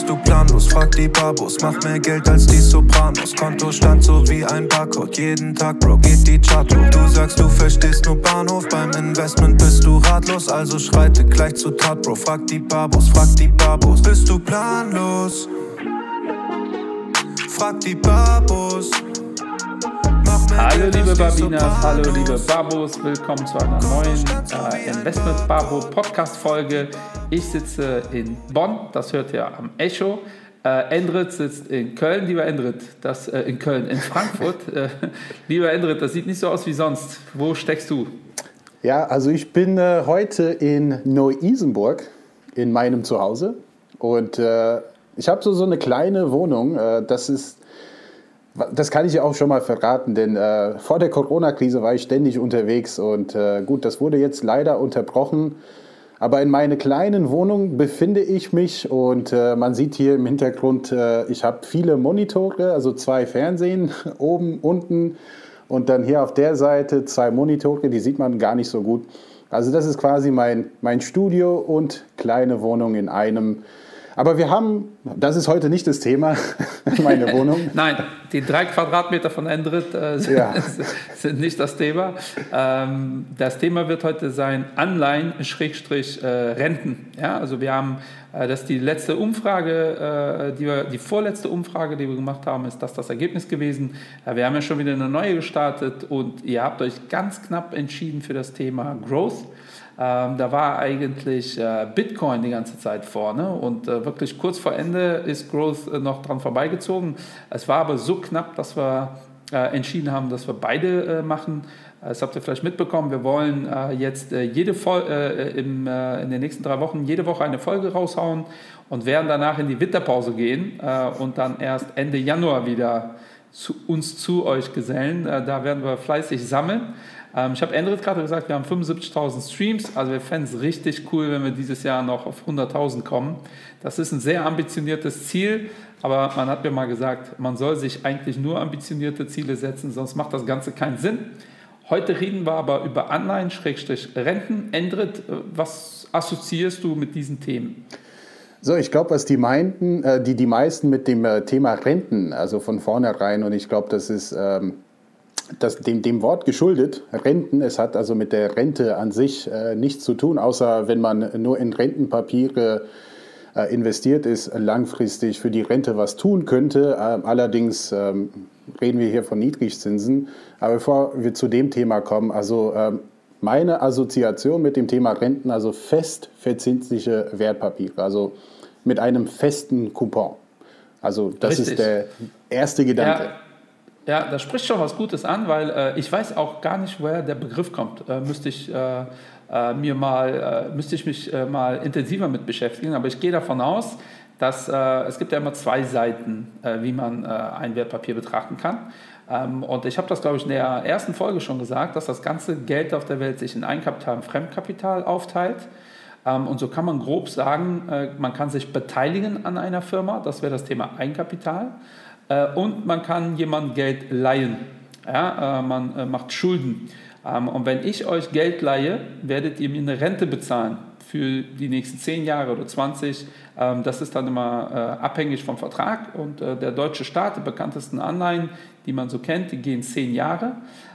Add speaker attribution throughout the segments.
Speaker 1: bist du planlos. Frag die Babos, mach mehr Geld als die Sopranos. Kontostand so wie ein Barcode. Jeden Tag, Bro, geht die Chart hoch. Du sagst, du verstehst nur Bahnhof. Beim Investment bist du ratlos, also schreite gleich zu Tat, Bro. Frag die Babos, frag die Babos. Bist du planlos? Frag die Babos.
Speaker 2: Hallo liebe Babinas, hallo liebe Babos, willkommen zu einer neuen äh, Investment Babo Podcast Folge. Ich sitze in Bonn, das hört ihr am Echo. Äh, Endrit sitzt in Köln, lieber Endrit, das äh, in Köln, in Frankfurt. äh, lieber Endrit, das sieht nicht so aus wie sonst. Wo steckst du?
Speaker 3: Ja, also ich bin äh, heute in Neu-Isenburg in meinem Zuhause und äh, ich habe so, so eine kleine Wohnung. Äh, das ist das kann ich ja auch schon mal verraten, denn äh, vor der Corona-Krise war ich ständig unterwegs und äh, gut, das wurde jetzt leider unterbrochen. Aber in meiner kleinen Wohnung befinde ich mich und äh, man sieht hier im Hintergrund, äh, ich habe viele Monitore, also zwei Fernsehen oben, unten und dann hier auf der Seite zwei Monitore, die sieht man gar nicht so gut. Also das ist quasi mein, mein Studio und kleine Wohnung in einem. Aber wir haben, das ist heute nicht das Thema, meine Wohnung.
Speaker 2: Nein, die drei Quadratmeter von Endrit äh, sind, ja. sind, nicht das Thema. Ähm, das Thema wird heute sein Anleihen, Schrägstrich, äh. Ja, also wir haben, äh, das ist die letzte Umfrage, äh, die, wir, die vorletzte Umfrage, die wir gemacht haben, ist das das Ergebnis gewesen. Äh, wir haben ja schon wieder eine neue gestartet und ihr habt euch ganz knapp entschieden für das Thema Growth. Ähm, da war eigentlich äh, Bitcoin die ganze Zeit vorne und äh, wirklich kurz vor Ende ist Growth äh, noch dran vorbeigezogen. Es war aber so knapp, dass wir äh, entschieden haben, dass wir beide äh, machen. Das habt ihr vielleicht mitbekommen. Wir wollen äh, jetzt jede Vol im, in den nächsten drei Wochen jede Woche eine Folge raushauen und werden danach in die Winterpause gehen und dann erst Ende Januar wieder zu uns zu euch gesellen. da werden wir fleißig sammeln. Ähm, ich habe Endrit gerade gesagt, wir haben 75.000 Streams. Also wir fänden es richtig cool, wenn wir dieses Jahr noch auf 100.000 kommen. Das ist ein sehr ambitioniertes Ziel, aber man hat mir mal gesagt, man soll sich eigentlich nur ambitionierte Ziele setzen, sonst macht das Ganze keinen Sinn. Heute reden wir aber über Anleihen, Schrägstrich Renten. Endrit, was assoziierst du mit diesen Themen?
Speaker 3: So, ich glaube, was die meinten, äh, die, die meisten mit dem äh, Thema Renten, also von vornherein, und ich glaube, das ist ähm, das, dem, dem Wort geschuldet, Renten. Es hat also mit der Rente an sich äh, nichts zu tun, außer wenn man nur in Rentenpapiere äh, investiert ist, langfristig für die Rente was tun könnte. Äh, allerdings ähm, reden wir hier von Niedrigzinsen. Aber bevor wir zu dem Thema kommen, also ähm, meine Assoziation mit dem Thema Renten, also fest verzinsliche Wertpapiere, also mit einem festen Coupon. Also das Richtig. ist der erste Gedanke.
Speaker 2: Ja. Ja, da spricht schon was Gutes an, weil äh, ich weiß auch gar nicht, woher der Begriff kommt. Äh, müsste ich äh, äh mir mal, äh, müsste ich mich äh, mal intensiver mit beschäftigen. Aber ich gehe davon aus, dass es gibt ja immer zwei Seiten, wie man ein Wertpapier betrachten kann. Ähm, und ich habe das, glaube ich, in der ersten Folge schon gesagt, dass das ganze Geld auf der Welt sich in Eigenkapital und Fremdkapital aufteilt. Ähm, und so kann man grob sagen, man kann sich beteiligen an einer Firma, das wäre das Thema Eigenkapital. Äh, und man kann jemand Geld leihen. Ja, äh, man äh, macht Schulden. Ähm, und wenn ich euch Geld leihe, werdet ihr mir eine Rente bezahlen für die nächsten 10 Jahre oder 20. Ähm, das ist dann immer abhängig vom Vertrag. Und der deutsche Staat, die bekanntesten Anleihen, die man so kennt, die gehen 10 Jahre.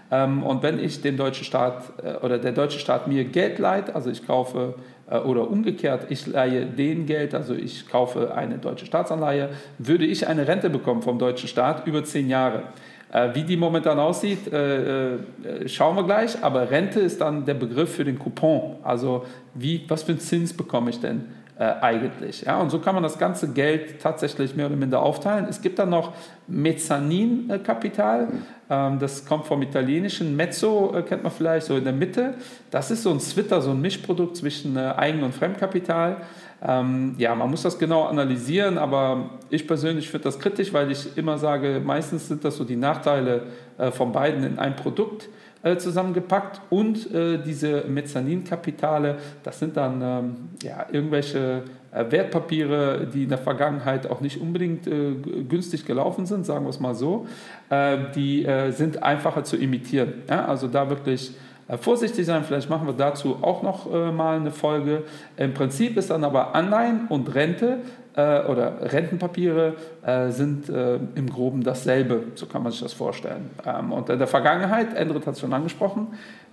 Speaker 2: Ähm, und wenn ich dem deutschen Staat oder der deutsche Staat mir Geld leiht, also ich kaufe oder umgekehrt, ich leihe den Geld, also ich kaufe eine deutsche Staatsanleihe, würde ich eine Rente bekommen vom deutschen Staat über zehn Jahre. Äh, wie die momentan aussieht, äh, schauen wir gleich, aber Rente ist dann der Begriff für den Coupon. Also wie, was für einen Zins bekomme ich denn äh, eigentlich. Ja, und so kann man das ganze Geld tatsächlich mehr oder minder aufteilen. Es gibt dann noch Mezzaninkapital. Ähm, das kommt vom italienischen Mezzo, äh, kennt man vielleicht, so in der Mitte. Das ist so ein Zwitter, so ein Mischprodukt zwischen äh, Eigen- und Fremdkapital. Ähm, ja, man muss das genau analysieren, aber ich persönlich finde das kritisch, weil ich immer sage, meistens sind das so die Nachteile äh, von beiden in einem Produkt. Äh, zusammengepackt und äh, diese Mezzaninkapitale, das sind dann ähm, ja, irgendwelche äh, Wertpapiere, die in der Vergangenheit auch nicht unbedingt günstig gelaufen sind, sagen wir es mal so, die sind einfacher zu imitieren. Also da wirklich vorsichtig sein. Vielleicht machen wir dazu auch noch mal eine Folge. Im Prinzip ist dann aber Anleihen und Rente äh, oder Rentenpapiere äh, sind äh, im Groben dasselbe. So kann man sich das vorstellen. Ähm, und in der Vergangenheit, Endrit hat es schon angesprochen,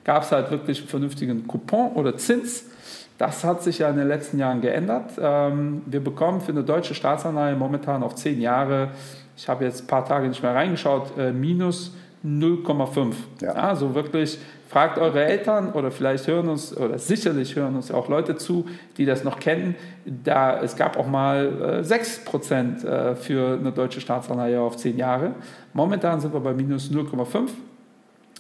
Speaker 2: gab es halt wirklich einen vernünftigen Coupon oder Zins. Das hat sich ja in den letzten Jahren geändert. Ähm, wir bekommen für eine deutsche Staatsanleihe momentan auf zehn Jahre, ich habe jetzt ein paar Tage nicht mehr reingeschaut, äh, minus 0,5. Ja. Also wirklich, fragt eure Eltern oder vielleicht hören uns, oder sicherlich hören uns auch Leute zu, die das noch kennen. Da, es gab auch mal äh, 6% äh, für eine deutsche Staatsanleihe auf 10 Jahre. Momentan sind wir bei minus 0,5.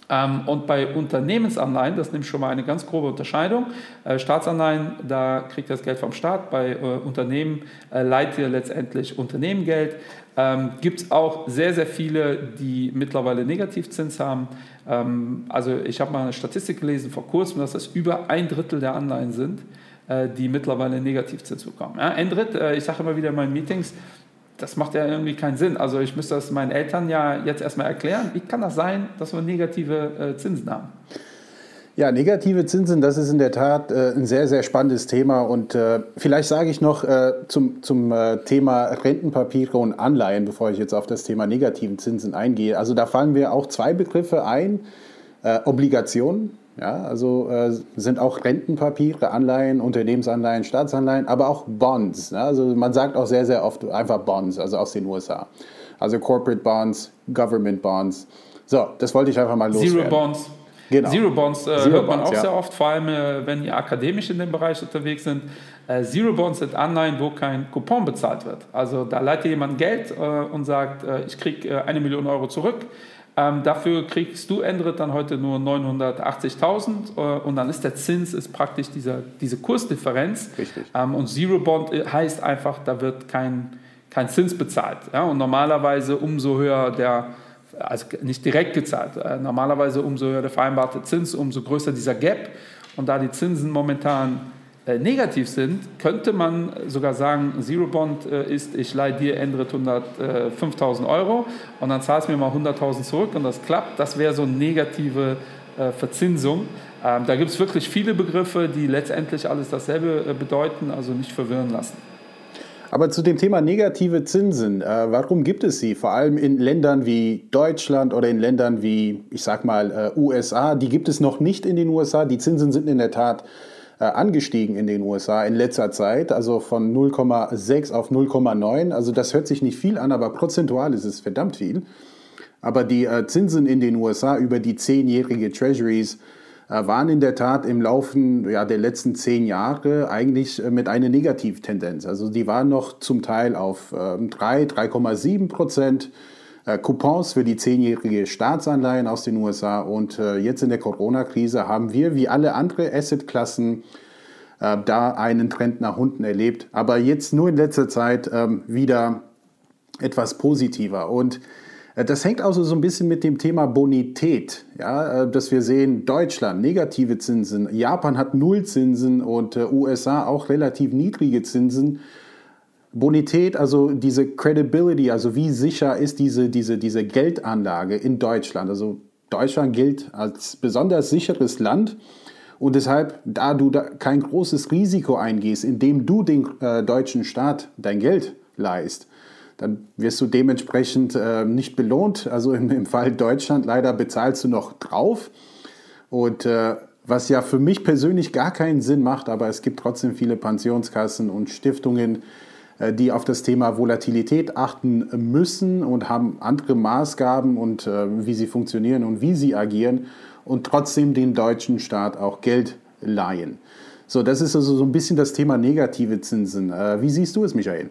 Speaker 2: Ähm, und bei Unternehmensanleihen, das nimmt schon mal eine ganz grobe Unterscheidung. Äh, Staatsanleihen, da kriegt das Geld vom Staat. Bei äh, Unternehmen äh, leiht ihr letztendlich Unternehmen Geld. Ähm, Gibt es auch sehr, sehr viele, die mittlerweile Negativzins haben. Ähm, also ich habe mal eine Statistik gelesen vor kurzem, dass das über ein Drittel der Anleihen sind, äh, die mittlerweile Negativzins bekommen. Ja, ein Drittel, äh, ich sage immer wieder in meinen Meetings, das macht ja irgendwie keinen Sinn. Also ich müsste das meinen Eltern ja jetzt erstmal erklären. Wie kann das sein, dass wir negative äh, Zinsen haben?
Speaker 3: Ja, negative Zinsen, das ist in der Tat äh, ein sehr, sehr spannendes Thema. Und äh, vielleicht sage ich noch äh, zum, zum äh, Thema Rentenpapiere und Anleihen, bevor ich jetzt auf das Thema negativen Zinsen eingehe. Also da fallen wir auch zwei Begriffe ein. Äh, Obligationen, ja, also äh, sind auch Rentenpapiere, Anleihen, Unternehmensanleihen, Staatsanleihen, aber auch Bonds. Ja, also man sagt auch sehr, sehr oft einfach Bonds, also aus den USA. Also Corporate Bonds, Government Bonds. So, das wollte ich einfach mal loswerden.
Speaker 2: Zero Bonds. Genau. Zero Bonds äh, Zero hört man Bonds, auch ja. sehr oft, vor allem äh, wenn ihr akademisch in dem Bereich unterwegs sind. Äh, Zero Bonds sind Anleihen, wo kein Coupon bezahlt wird. Also da leiht jemand Geld äh, und sagt, äh, ich kriege äh, eine Million Euro zurück. Ähm, dafür kriegst du Endrit dann heute nur 980.000 und dann ist der Zins ist praktisch dieser, diese Kursdifferenz.
Speaker 3: Richtig.
Speaker 2: Ähm, und Zero Bond heißt einfach, da wird kein, kein Zins bezahlt. Ja? Und normalerweise umso höher der also nicht direkt gezahlt. Äh, normalerweise umso höher der vereinbarte Zins, umso größer dieser Gap. Und da die Zinsen momentan äh, negativ sind, könnte man sogar sagen, Zero Bond äh, ist, ich leihe dir Endrit 105.000 Euro und dann zahlst du mir mal 100.000 zurück und das klappt. Das wäre so eine negative Verzinsung. Ähm, da gibt es wirklich viele Begriffe, die letztendlich alles dasselbe bedeuten, also nicht verwirren lassen.
Speaker 3: Aber zu dem Thema negative Zinsen, äh, warum gibt es sie? Vor allem in Ländern wie Deutschland oder in Ländern wie, ich sag mal, äh, USA. Die gibt es noch nicht in den USA. Die Zinsen sind in der Tat äh, angestiegen in den USA in letzter Zeit, also von 0,6 auf 0,9. Also das hört sich nicht viel an, aber prozentual ist es verdammt viel. Aber die äh, Zinsen in den USA über die zehnjährige Treasuries waren in der Tat im Laufe ja, der letzten zehn Jahre eigentlich äh, mit einer Negativtendenz. Also die waren noch zum Teil auf 3, ähm, 3,7 Prozent. Äh, Coupons für die zehnjährige Staatsanleihen aus den USA. Und jetzt in der Corona-Krise haben wir, wie alle andere Assetklassen, da einen Trend nach unten erlebt. Aber jetzt nur in letzter Zeit ähm, wieder etwas positiver. Und äh, das hängt also so ein bisschen mit dem Thema Bonität, ja, äh, dass wir sehen, Deutschland negative Zinsen, Japan hat Nullzinsen und äh, USA auch relativ niedrige Zinsen. Bonität, also diese Credibility, also wie sicher ist diese, diese, diese Geldanlage in Deutschland? Also Deutschland gilt als besonders sicheres Land und deshalb, da du da kein großes Risiko eingehst, indem du dem äh, deutschen Staat dein Geld leist, dann wirst du dementsprechend äh, nicht belohnt. Also im, im, Fall Deutschland leider bezahlst du noch drauf. Und äh, was ja für mich persönlich gar keinen Sinn macht, aber es gibt trotzdem viele Pensionskassen und Stiftungen, äh, die auf das Thema Volatilität achten müssen und haben andere Maßgaben und äh, wie sie funktionieren und wie sie agieren und trotzdem den deutschen Staat auch Geld leihen. So, das ist also so ein bisschen das Thema negative Zinsen. Äh, wie siehst du es, Michael?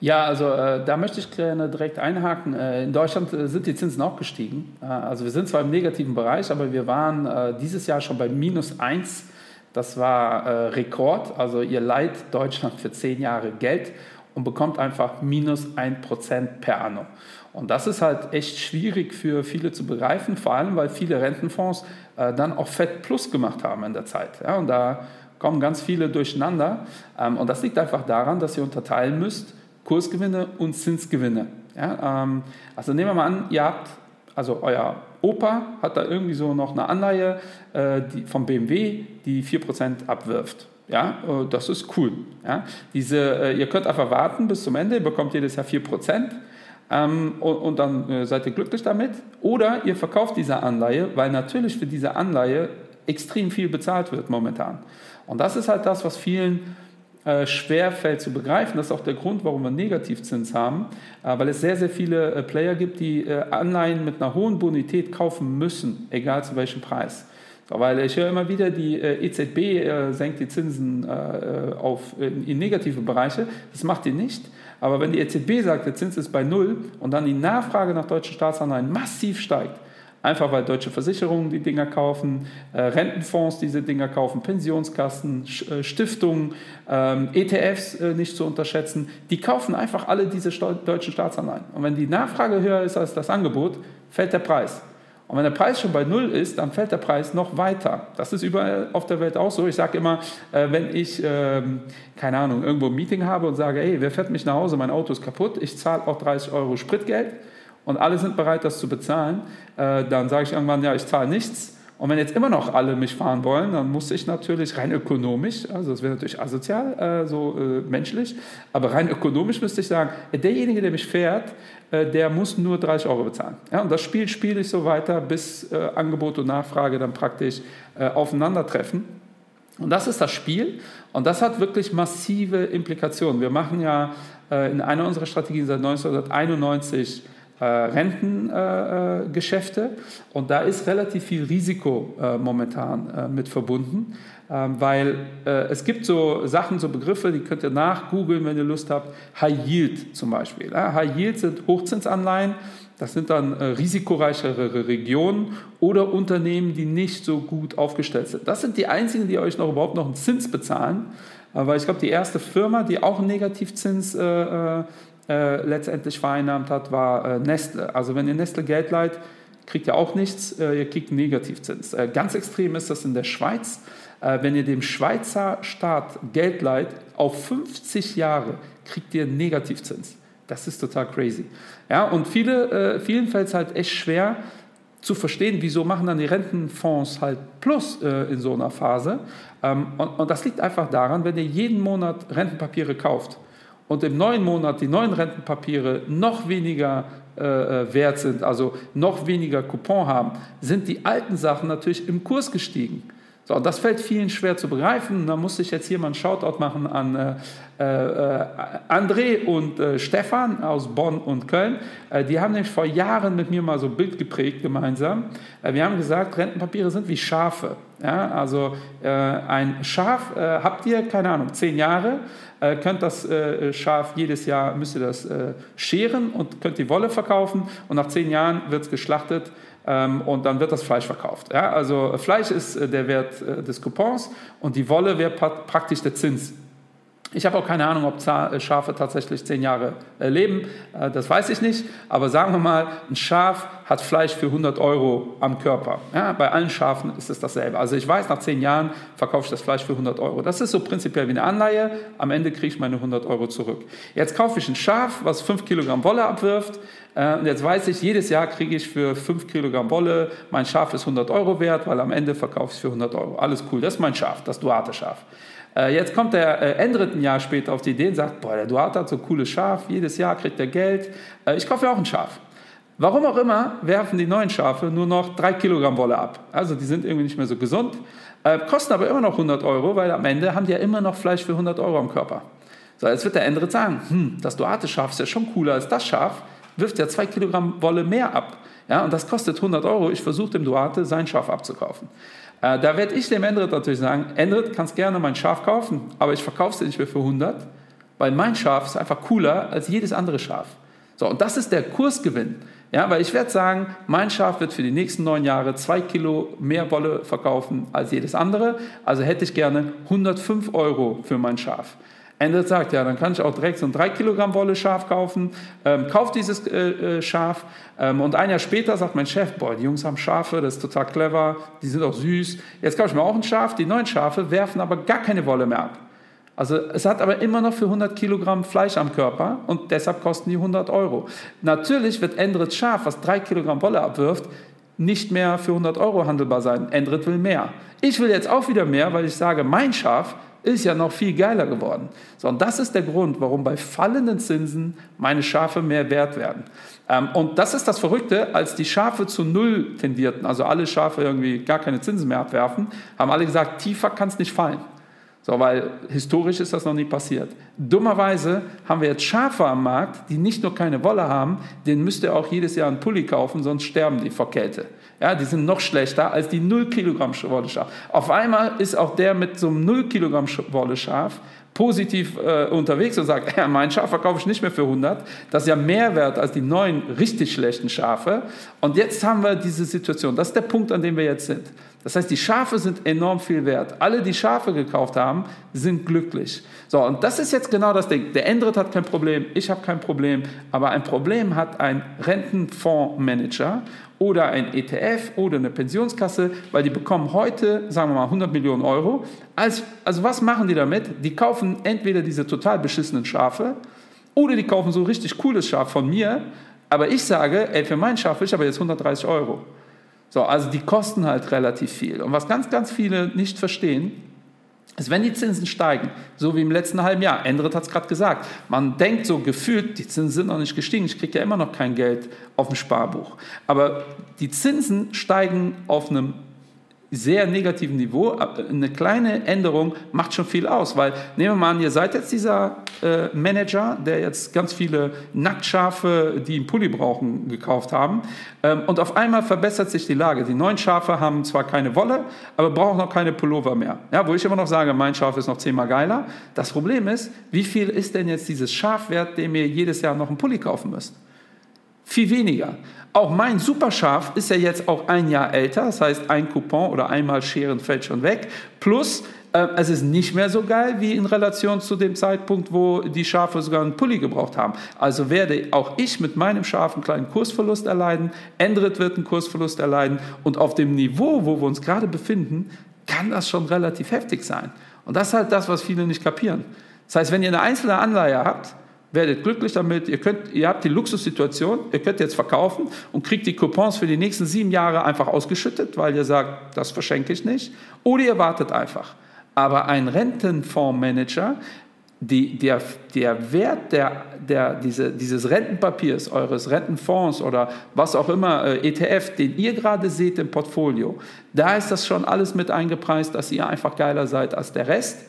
Speaker 2: Ja, also äh, da möchte ich gerne direkt einhaken. Äh, in Deutschland äh, sind die Zinsen auch gestiegen. Äh, also wir sind zwar im negativen Bereich, aber wir waren äh, dieses Jahr schon bei minus 1. Das war äh, Rekord. Also ihr leiht Deutschland für zehn Jahre Geld und bekommt einfach minus 1% per anno. Und das ist halt echt schwierig für viele zu begreifen, vor allem weil viele Rentenfonds dann auch Fed Plus gemacht haben in der Zeit. Ja, und da kommen ganz viele durcheinander. Ähm, und das liegt einfach daran, dass ihr unterteilen müsst Kursgewinne und Zinsgewinne. Ja, ähm, also nehmen wir mal an, ihr habt, also euer Opa hat da irgendwie so noch eine Anleihe äh, die, vom BMW, die 4% abwirft. Ja, äh, das ist cool. Ja, diese, äh, ihr könnt einfach warten bis zum Ende, ihr bekommt jedes Jahr 4%. Ähm, und, und, dann äh, seid ihr glücklich damit. Oder ihr verkauft diese Anleihe, weil natürlich für diese Anleihe extrem viel bezahlt wird momentan. Und das ist halt das, was vielen schwer fällt zu begreifen. Das ist auch der Grund, warum wir Negativzins haben, äh, weil es sehr, sehr viele äh, Player gibt, die äh, Anleihen mit einer hohen Bonität kaufen müssen, egal zu welchem Preis. Weil ich höre immer wieder, die äh, EZB äh, senkt die Zinsen auf, in negative Bereiche. Das macht die nicht. Aber wenn die EZB sagt, der Zins ist bei Null und dann die Nachfrage nach deutschen Staatsanleihen massiv steigt, einfach weil deutsche Versicherungen die Dinger kaufen, äh, Rentenfonds diese Dinger kaufen, Pensionskassen, äh, Stiftungen, ähm, ETFs äh, nicht zu unterschätzen, die kaufen einfach alle diese deutschen Staatsanleihen. Und wenn die Nachfrage höher ist als das Angebot, fällt der Preis. Und wenn der Preis schon bei Null ist, dann fällt der Preis noch weiter. Das ist überall auf der Welt auch so. Ich sage immer, äh, wenn ich, ähm, keine Ahnung, irgendwo ein Meeting habe und sage, hey, wer fährt mich nach Hause, mein Auto ist kaputt, ich zahle auch 30 Euro Spritgeld und alle sind bereit, das zu bezahlen, äh, dann sage ich irgendwann, ja, ich zahle nichts und wenn jetzt immer noch alle mich fahren wollen, dann muss ich natürlich rein ökonomisch, also das wäre natürlich asozial, äh, so äh, menschlich, aber rein ökonomisch müsste ich sagen, derjenige, der mich fährt, äh, der muss nur 30 Euro bezahlen. Ja, und das Spiel spiele ich so weiter, bis äh, Angebot und Nachfrage dann praktisch äh, aufeinandertreffen. Und das ist das Spiel und das hat wirklich massive Implikationen. Wir machen ja äh, in einer unserer Strategien seit 1991 äh, Rentengeschäfte äh, und da ist relativ viel Risiko äh, momentan äh, mit verbunden, ähm, weil äh, es gibt so Sachen, so Begriffe, die könnt ihr nachgoogeln, wenn ihr Lust habt. High Yield zum Beispiel. High Yield sind Hochzinsanleihen, das sind dann äh, risikoreichere Regionen oder Unternehmen, die nicht so gut aufgestellt sind. Das sind die einzigen, die euch noch überhaupt noch einen Zins bezahlen. Weil ich glaube, die erste Firma, die auch einen Negativzins äh, äh, letztendlich vereinnahmt hat, war äh, Nestle. Also wenn ihr Nestle Geld leiht, kriegt ihr auch nichts, äh, ihr kriegt einen Negativzins. Äh, ganz extrem ist das in der Schweiz. Äh, wenn ihr dem Schweizer Staat Geld leiht, auf 50 Jahre kriegt ihr einen Negativzins. Das ist total crazy. Ja, und viele, vielen fällt es halt echt schwer, zu verstehen, wieso machen dann die Rentenfonds halt Plus äh, in so einer Phase. Ähm, und, und, das liegt einfach daran, wenn ihr jeden Monat Rentenpapiere kauft und im neuen Monat die neuen Rentenpapiere noch weniger äh, äh, wert sind, also noch weniger Coupon haben, sind die alten Sachen natürlich im Kurs gestiegen. So, das fällt vielen schwer zu begreifen. Da muss ich jetzt hier mal einen Shoutout machen an äh, äh, André und äh, Stefan aus Bonn und Köln. Äh, die haben nämlich vor Jahren mit mir mal so ein Bild geprägt gemeinsam. Äh, wir haben gesagt, Rentenpapiere sind wie Schafe. Ja? Also äh, ein Schaf habt ihr, keine Ahnung, zehn Jahre könnt das Schaf jedes Jahr, müsst ihr das scheren und könnt die Wolle verkaufen und nach zehn Jahren wird es geschlachtet und dann wird das Fleisch verkauft. Ja? Also Fleisch ist äh, der Wert äh, des Coupons und die Wolle wäre praktisch der Zins. Ich habe auch keine Ahnung, ob äh, Schafe tatsächlich zehn Jahre leben. Das weiß ich nicht. Aber sagen wir mal, ein Schaf hat Fleisch für 100 Euro am Körper. Ja, bei allen Schafen ist es dasselbe. Also ich weiß, nach zehn Jahren verkaufe ich das Fleisch für 100 Euro. Das ist so prinzipiell wie eine Anleihe. Am Ende kriege ich meine 100 Euro zurück. Jetzt kaufe ich ein Schaf, was 5 Kilogramm Wolle abwirft. Und jetzt weiß ich, jedes Jahr kriege ich für 5 Kilogramm Wolle, mein Schaf ist 100 Euro wert, weil am Ende verkaufe ich es für 100 Euro. Alles cool, das ist mein Schaf, das Duarte-Schaf. Äh, jetzt kommt der äh, Endrit ein Jahr später auf die Idee und sagt, boah, der Duarte hat so cooles Schaf, jedes Jahr kriegt er Geld, äh, ich kaufe ja auch ein Schaf. Warum auch immer werfen die neuen Schafe nur noch 3 Kilogramm Wolle ab. Also die sind irgendwie nicht mehr so gesund, kosten aber immer noch 100 Euro, weil am Ende haben die ja immer noch Fleisch für 100 Euro am Körper. So, jetzt wird der Endrit sagen, hm, das Duarte-Schaf ist ja schon cooler als das Schaf, wirft ja 2 Kilogramm Wolle mehr ab. Ja, und das kostet 100 Euro. Ich versuche dem Duarte sein Schaf abzukaufen. Äh, da werde ich dem Endrit natürlich sagen, Endrit, kannst gerne mein Schaf kaufen, aber ich verkaufe es nicht mehr für 100, weil mein Schaf ist einfach cooler als jedes andere Schaf. So, und das ist der Kursgewinn. Ja, weil ich werde sagen, mein Schaf wird für die nächsten neun Jahre zwei Kilo mehr Wolle verkaufen als jedes andere. Also hätte ich gerne 105 Euro für mein Schaf. Endrit sagt, ja, dann kann ich auch direkt so ein 3 Kilogramm Wolle Schaf kaufen, ähm, kauft dieses äh, äh, Schaf ähm, und ein Jahr später sagt mein Chef, boah, die Jungs haben Schafe, das ist total clever, die sind auch süß, jetzt kaufe ich mir auch ein Schaf, die neuen Schafe werfen aber gar keine Wolle mehr ab. Also es hat aber immer noch für 100 Kilogramm Fleisch am Körper und deshalb kosten die 100 Euro. Natürlich wird Endrits Schaf, was 3 Kilogramm Wolle abwirft, nicht mehr für 100 Euro handelbar sein. Endrit will mehr. Ich will jetzt auch wieder mehr, weil ich sage, mein Schaf ist ja noch viel geiler geworden. So, und das ist der Grund, warum bei fallenden Zinsen meine Schafe mehr wert werden. Ähm, und das ist das Verrückte, als die Schafe zu Null tendierten, also alle Schafe irgendwie gar keine Zinsen mehr abwerfen, haben alle gesagt, tiefer kann es nicht fallen. So, weil historisch ist das noch nie passiert. Dummerweise haben wir jetzt Schafe am Markt, die nicht nur keine Wolle haben, denen müsst ihr auch jedes Jahr einen Pulli kaufen, sonst sterben die vor Kälte. Ja, die sind noch schlechter als die 0 Kilogramm Wolle Schaf. Auf einmal ist auch der mit so einem 0 Kilogramm Wolle Schaf positiv äh, unterwegs und sagt, ja, mein Schaf verkaufe ich nicht mehr für 100. Das ist ja mehr wert als die neuen richtig schlechten Schafe. Und jetzt haben wir diese Situation. Das ist der Punkt, an dem wir jetzt sind. Das heißt, die Schafe sind enorm viel wert. Alle, die Schafe gekauft haben, sind glücklich. So, und das ist jetzt genau das Ding. Der Endrit hat kein Problem, ich habe kein Problem, aber ein Problem hat ein Rentenfondsmanager oder ein ETF oder eine Pensionskasse, weil die bekommen heute, sagen wir mal, 100 Millionen Euro. Also, also was machen die damit? Die kaufen entweder diese total beschissenen Schafe oder die kaufen so richtig cooles Schaf von mir, aber ich sage, ey, für mein Schaf will ich aber jetzt 130 Euro. So, also die kosten halt relativ viel. Und was ganz, ganz viele nicht verstehen, ist, wenn die Zinsen steigen, so wie im letzten halben Jahr, Endrit hat es gerade gesagt, man denkt so gefühlt, die Zinsen sind noch nicht gestiegen, ich kriege ja immer noch kein Geld auf dem Sparbuch. Aber die Zinsen steigen auf einem sehr negativen Niveau. Eine kleine Änderung macht schon viel aus, weil nehmen wir mal an, ihr seid jetzt dieser äh, Manager, der jetzt ganz viele Nacktschafe, die einen Pulli brauchen, gekauft haben ähm, und auf einmal verbessert sich die Lage. Die neuen Schafe haben zwar keine Wolle, aber brauchen noch keine Pullover mehr. Ja, wo ich immer noch sage, mein Schaf ist noch zehnmal geiler. Das Problem ist, wie viel ist denn jetzt dieses Schaf wert, dem ihr jedes Jahr noch einen Pulli kaufen müsst? Viel weniger. Auch mein Superschaf ist ja jetzt auch ein Jahr älter, das heißt ein Coupon oder einmal Scheren fällt schon weg. Plus äh, es ist nicht mehr so geil wie in Relation zu dem Zeitpunkt, wo die Schafe sogar einen Pulli gebraucht haben. Also werde auch ich mit meinem Schaf einen kleinen Kursverlust erleiden, Endrit wird einen Kursverlust erleiden und auf dem Niveau, wo wir uns gerade befinden, kann das schon relativ heftig sein. Und das ist halt das, was viele nicht kapieren. Das heißt, wenn ihr eine einzelne Anleihe habt, werdet glücklich damit. Ihr, könnt, ihr habt die Luxussituation, ihr könnt jetzt verkaufen und kriegt die Coupons für die nächsten sieben Jahre einfach ausgeschüttet, weil ihr sagt, das verschenke ich nicht. Oder ihr wartet einfach. Aber ein Rentenfondsmanager, die, der, der Wert der, der, diese, dieses Rentenpapiers, eures Rentenfonds oder was auch immer, äh, ETF, den ihr gerade seht im Portfolio, da ist das schon alles mit eingepreist, dass ihr einfach geiler seid als der Rest.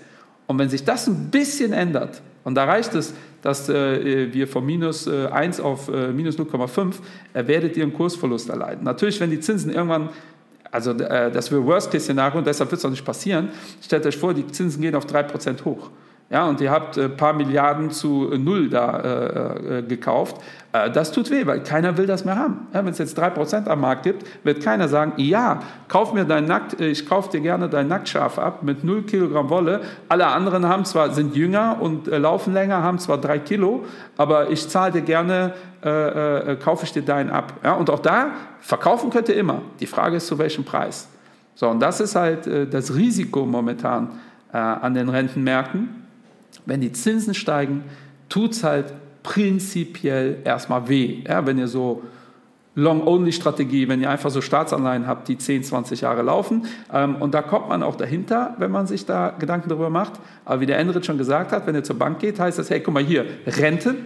Speaker 2: Und wenn sich das ein bisschen ändert, und da reicht es, dass äh, wir von minus äh, 1 auf äh, minus 0,5, äh, werdet ihr einen Kursverlust erleiden. Natürlich, wenn die Zinsen irgendwann, also äh, das wäre Worst-Case-Szenario und deshalb wird es auch nicht passieren, stellt euch vor, die Zinsen gehen auf 3% hoch. Ja, und ihr habt ein äh, paar Milliarden zu null da äh, äh, gekauft. Äh, das tut weh, weil keiner will das mehr haben. Ja, Wenn es jetzt 3% am Markt gibt, wird keiner sagen, ja, kauf mir dein Nackt, äh, ich kaufe dir gerne dein Nacktschaf ab mit 0 Kilogramm Wolle. Alle anderen haben zwar, sind jünger und äh, laufen länger, haben zwar 3 Kilo, aber ich zahle dir gerne, kaufe ich dir deinen ab. Ja, und auch da, verkaufen könnt ihr immer. Die Frage ist, zu welchem Preis. So, und das ist halt das Risiko momentan an den Rentenmärkten wenn die Zinsen steigen, tut es halt prinzipiell erstmal weh. Ja, wenn ihr so Long-Only-Strategie, wenn ihr einfach so Staatsanleihen habt, die 10, 20 Jahre laufen. Ähm, und da kommt man auch dahinter, wenn man sich da Gedanken darüber macht. Aber wie der Enrit schon gesagt hat, wenn ihr zur Bank geht, heißt das, hey, guck mal hier, Renten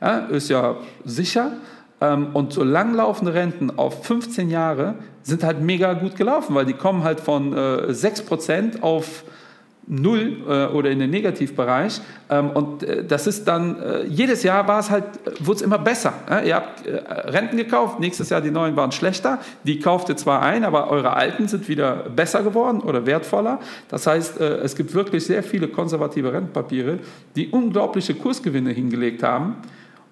Speaker 2: ja, ist ja sicher. Ähm, und so langlaufende Renten auf 15 Jahre sind halt mega gut gelaufen, weil die kommen halt von äh, 6% auf null äh, oder in den Negativbereich. Ähm, und äh, das ist dann, äh, jedes Jahr war es halt, wurde es immer besser. Äh, ihr habt äh, Renten gekauft, nächstes Jahr die neuen waren schlechter, die kauft ihr zwar ein, aber eure alten sind wieder besser geworden oder wertvoller. Das heißt, äh, es gibt wirklich sehr viele konservative Rentenpapiere, die unglaubliche Kursgewinne hingelegt haben.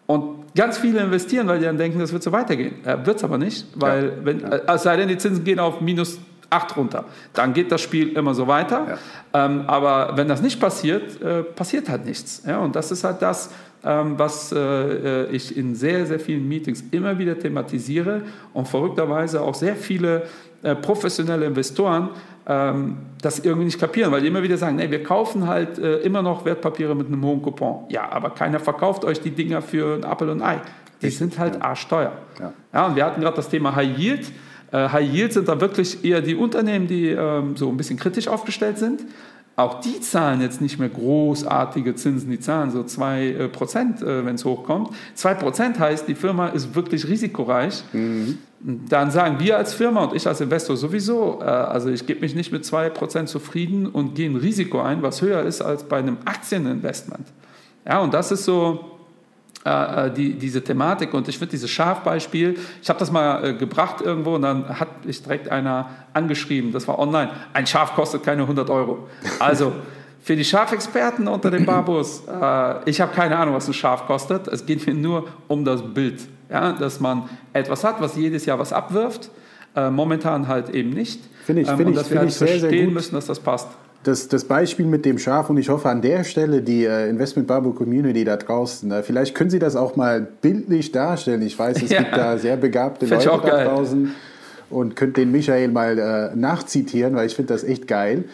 Speaker 2: Und ganz viele investieren, weil die dann denken, das wird so weitergehen. wird es aber nicht, weil, ja. wenn, es sei denn, die Zinsen gehen auf minus 8 runter. Dann geht das Spiel immer so weiter. Ja. Ähm, aber wenn das nicht passiert, äh, passiert halt nichts. Ja? Und das ist halt das, ähm, was äh, ich in sehr, sehr vielen Meetings immer wieder thematisiere und verrückterweise auch sehr viele äh, professionelle Investoren ähm, das irgendwie nicht kapieren, weil die immer wieder sagen, nee, wir kaufen halt äh, immer noch Wertpapiere mit einem hohen Coupon. Ja, aber keiner verkauft euch die Dinger für ein Apfel und ein Ei. Die sind halt arschteuer. Ja. ja und wir hatten gerade das Thema High Yield. Äh, High Yield sind da wirklich eher die Unternehmen, die ähm, so ein bisschen kritisch aufgestellt sind. Auch die zahlen jetzt nicht mehr großartige Zinsen, die zahlen so 2%, äh, äh, wenn es hochkommt. 2% heißt, die Firma ist wirklich risikoreich. Mhm. Dann sagen wir als Firma und ich als Investor sowieso, äh, also ich gebe mich nicht mit 2% zufrieden und gehe ein Risiko ein, was höher ist als bei einem Aktieninvestment. Ja, und das ist so, äh, äh, die, diese Thematik und ich finde dieses Schafbeispiel, ich habe das mal äh, gebracht irgendwo und dann hat mich direkt einer angeschrieben, das war online, ein Schaf kostet keine 100 Euro. Also für die Schafexperten unter den Babus, äh, ich habe keine Ahnung, was ein Schaf kostet, es geht mir nur um das Bild, ja, dass man etwas hat, was jedes Jahr was abwirft, äh, momentan halt eben nicht.
Speaker 3: Finde ich, ähm, find ich, dass wir halt
Speaker 2: verstehen
Speaker 3: sehr, sehr
Speaker 2: müssen, dass das passt
Speaker 3: das, das Beispiel mit dem Schaf und ich hoffe an der Stelle die äh, Investment Bubble Community da draußen, äh, vielleicht können Sie das auch mal bildlich darstellen. Ich weiß, es ja. gibt da sehr begabte Leute da draußen und könnt den Michael mal äh, nachzitieren, weil ich finde das echt geil.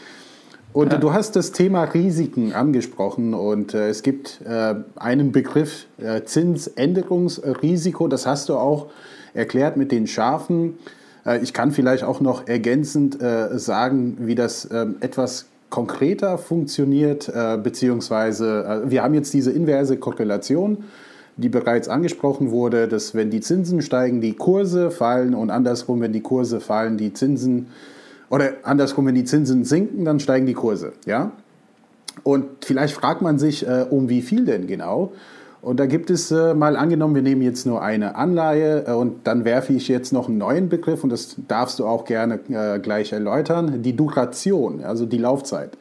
Speaker 3: Und ja. du hast das Thema Risiken angesprochen und äh, es gibt äh, einen Begriff äh, Zinsänderungsrisiko, das hast du auch erklärt mit den Schafen. Äh, ich kann vielleicht auch noch ergänzend sagen, wie das ähm, etwas konkreter funktioniert, äh, beziehungsweise äh, wir haben jetzt diese inverse Korrelation, die bereits angesprochen wurde, dass wenn die Zinsen steigen, die Kurse fallen und andersrum, wenn die Kurse fallen, die Zinsen oder andersrum, wenn die Zinsen sinken, dann steigen die Kurse, ja? Und vielleicht fragt man sich, äh, um wie viel denn genau? Und da gibt es äh, mal angenommen, wir nehmen jetzt nur eine Anleihe äh, und dann werfe ich jetzt noch einen neuen Begriff und das darfst du auch gerne äh, gleich erläutern, die Duration, also die Laufzeit.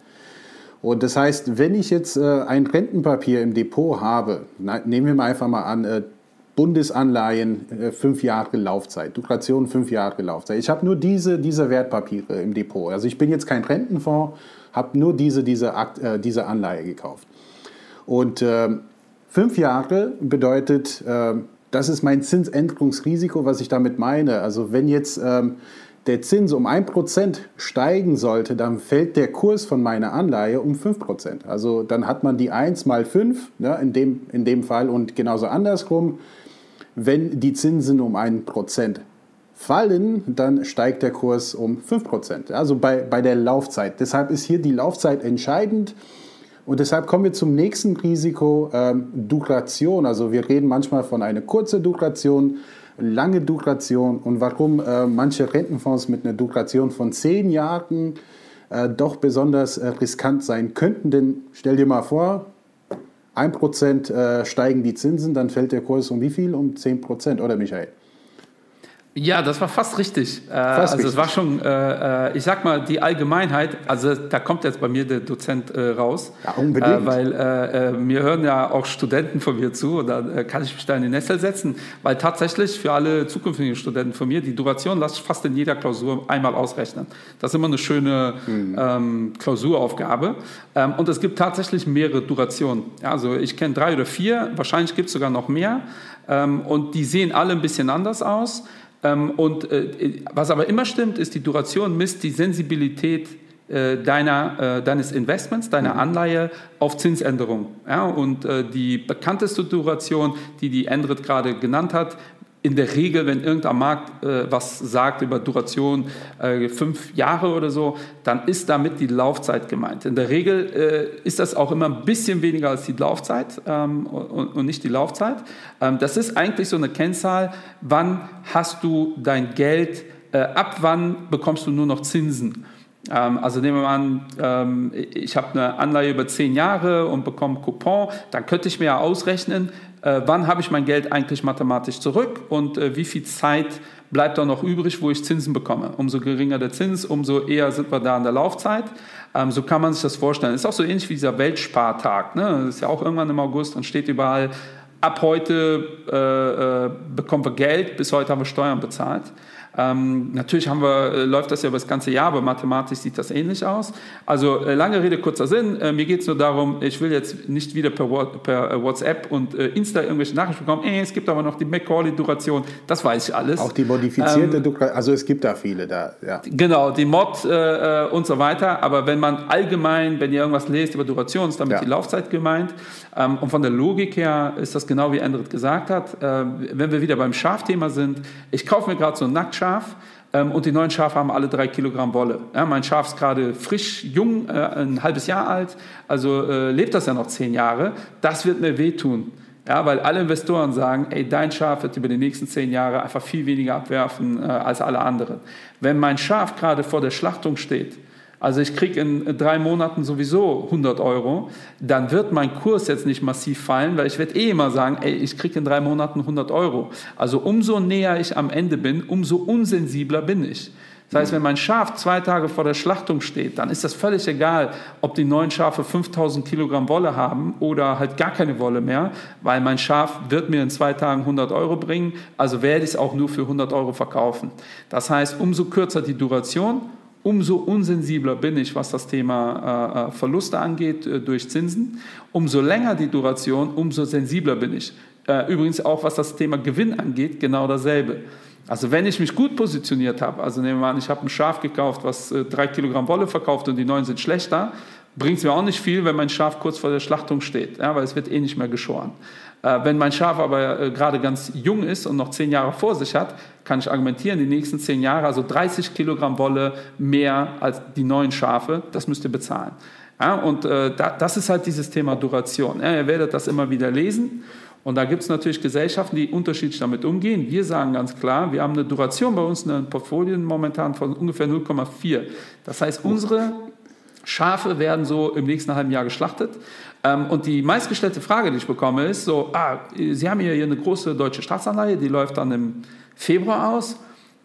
Speaker 3: Und das heißt, wenn ich jetzt äh, ein Rentenpapier im Depot habe, na, nehmen wir mal einfach mal an, äh, Bundesanleihen, äh, fünf Jahre Laufzeit, Duration fünf Jahre Laufzeit. Ich habe nur diese, diese Wertpapiere im Depot. Also ich bin jetzt kein Rentenfonds, habe nur diese, diese, diese Anleihe gekauft. Und ähm, Fünf Jahre bedeutet, äh, das ist mein Zinsänderungsrisiko, was ich damit meine. Also wenn jetzt ähm, der Zins um 1% steigen sollte, dann fällt der Kurs von meiner Anleihe um 5%. Also dann hat man die 1 mal 5 ne, in, dem, in dem Fall und genauso andersrum. Wenn die Zinsen um 1% fallen, dann steigt der Kurs um 5%. Also bei, bei der Laufzeit. Deshalb ist hier die Laufzeit entscheidend. Und deshalb kommen wir zum nächsten Risiko, ähm, Duration. Also wir reden manchmal von einer kurzen Duration, lange Duration und warum äh, manche Rentenfonds mit einer Duration von zehn Jahren äh, doch besonders äh, riskant sein könnten. Denn stell dir mal vor, 1% äh, steigen die Zinsen, dann fällt der Kurs um wie viel? Um 10%, oder Michael?
Speaker 2: Ja, das war fast richtig. Äh, fast also richtig. es war schon, äh, äh, ich sag mal, die Allgemeinheit, also da kommt jetzt bei mir der Dozent äh, raus.
Speaker 3: Ja, unbedingt.
Speaker 2: Äh, weil äh, mir hören ja auch Studenten von mir zu und da kann ich mich da in die Nessel setzen. Weil tatsächlich für alle zukünftigen Studenten von mir, die Duration lasse ich fast in jeder Klausur einmal ausrechnen. Das ist immer eine schöne mhm. ähm, Klausuraufgabe. Ähm, und es gibt tatsächlich mehrere Durationen. Ja, also ich kenne drei oder vier, wahrscheinlich gibt es sogar noch mehr. Ähm, und die sehen alle ein bisschen anders aus. Ähm, und äh, was aber immer stimmt, ist, die Duration misst die Sensibilität äh, deiner, äh, deines Investments, deiner mhm. Anleihe auf Zinsänderungen. Ja, und die bekannteste Duration, die die Endrit gerade genannt hat, in der Regel, wenn irgendein Markt äh, was sagt über Duration äh, fünf Jahre oder so, dann ist damit die Laufzeit gemeint. In der Regel äh, ist das auch immer ein bisschen weniger als die Laufzeit ähm, und, und, nicht die Laufzeit. Ähm, das ist eigentlich so eine Kennzahl, wann hast du dein Geld, äh, ab wann bekommst du nur noch Zinsen. Ähm, also nehmen wir mal an, ähm, ich habe eine Anleihe über zehn Jahre und bekomme Coupon, dann könnte ich mir ja ausrechnen, äh, wann habe ich mein Geld eigentlich mathematisch zurück und äh, wie viel Zeit bleibt da noch übrig, wo ich Zinsen bekomme. Umso geringer der Zins, umso eher sind wir da an der Laufzeit. Ähm, so kann man sich das vorstellen. Ist auch so ähnlich wie dieser Weltspartag. Ne? Das ist ja auch irgendwann im August und steht überall, ab heute äh, äh, bekommen wir Geld, bis heute haben wir Steuern bezahlt. Ähm, natürlich haben wir, äh, läuft das ja über das ganze Jahr, aber mathematisch sieht das ähnlich aus. Also äh, lange Rede, kurzer Sinn. Äh, mir geht es nur darum, ich will jetzt nicht wieder per, per äh, WhatsApp und äh, Insta irgendwelche Nachrichten bekommen. Ey, es gibt aber noch die Macaulay-Duration. Das weiß ich alles.
Speaker 3: Auch die modifizierte ähm, Duration. Also es gibt da viele da. Ja.
Speaker 2: Genau, die Mod äh, und so weiter. Aber wenn man allgemein, wenn ihr irgendwas lest über Duration, ist damit ja. die Laufzeit gemeint. Ähm, und von der Logik her ist das genau wie Endrit gesagt hat. wenn wir wieder beim Schafthema sind, ich kaufe mir gerade so einen Nacktschaf Schaf ähm, und die neuen Schafe haben alle drei Kilogramm Wolle. Ja, mein Schaf ist gerade frisch, jung, äh, ein halbes Jahr alt, also äh, lebt das ja noch zehn Jahre. Das wird mir wehtun. Ja, weil alle Investoren sagen, ey, dein Schaf wird über die nächsten zehn Jahre einfach viel weniger abwerfen äh, als alle anderen. Wenn mein Schaf gerade vor der Schlachtung steht, also ich kriege in drei Monaten sowieso 100 Euro, dann wird mein Kurs jetzt nicht massiv fallen, weil ich werde eh immer sagen, ey, ich kriege in drei Monaten 100 Euro. Also umso näher ich am Ende bin, umso unsensibler bin ich. Das heißt, wenn mein Schaf zwei Tage vor der Schlachtung steht, dann ist das völlig egal, ob die neuen Schafe 5000 Kilogramm Wolle haben oder halt gar keine Wolle mehr, weil mein Schaf wird mir in zwei Tagen 100 Euro bringen, also werde ich es auch nur für 100 Euro verkaufen. Das heißt, umso kürzer die Duration, umso unsensibler bin ich, was das Thema äh, äh, Verluste angeht äh, durch Zinsen. Umso länger die Duration, umso sensibler bin ich. Äh, übrigens auch, was das Thema Gewinn angeht, genau dasselbe. Also wenn ich mich gut positioniert habe, also nehmen wir an, ich habe ein Schaf gekauft, was äh, drei Kilogramm Wolle verkauft und die neuen sind schlechter, bringt es mir auch nicht viel, wenn mein Schaf kurz vor der Schlachtung steht, ja, weil es wird eh nicht mehr geschoren. Äh, wenn mein Schaf aber äh, gerade ganz jung ist und noch zehn Jahre vor sich hat, kann ich argumentieren, die nächsten zehn Jahre, also 30 Kilogramm Wolle mehr als die neuen Schafe, das müsst ihr bezahlen. Ja, und äh, da, das ist halt dieses Thema Duration. Ja, ihr werdet das immer wieder lesen. Und da gibt es natürlich Gesellschaften, die unterschiedlich damit umgehen. Wir sagen ganz klar, wir haben eine Duration bei uns in den Portfolien momentan von ungefähr 0,4. Das heißt, unsere Schafe werden so im nächsten halben Jahr geschlachtet. Ähm, und die meistgestellte Frage, die ich bekomme, ist so, ah, Sie haben hier eine große deutsche Staatsanleihe, die läuft dann im Februar aus.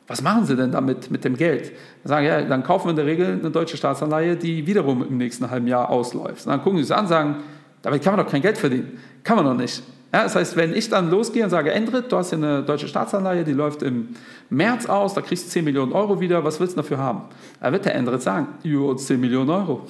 Speaker 2: Was machen Sie denn damit mit dem Geld? Dann sagen, ja, dann kaufen wir in der Regel eine deutsche Staatsanleihe, die wiederum im nächsten halben Jahr ausläuft. Und dann gucken Sie es an und sagen, damit kann man doch kein Geld verdienen. Kann man doch nicht. Ja, das heißt, wenn ich dann losgehe und sage, Endrit, du hast hier eine deutsche Staatsanleihe, die läuft im März aus, da kriegst du 10 Millionen Euro wieder, was willst du dafür haben? Da wird der Endrit sagen, jo, 10 Millionen Euro.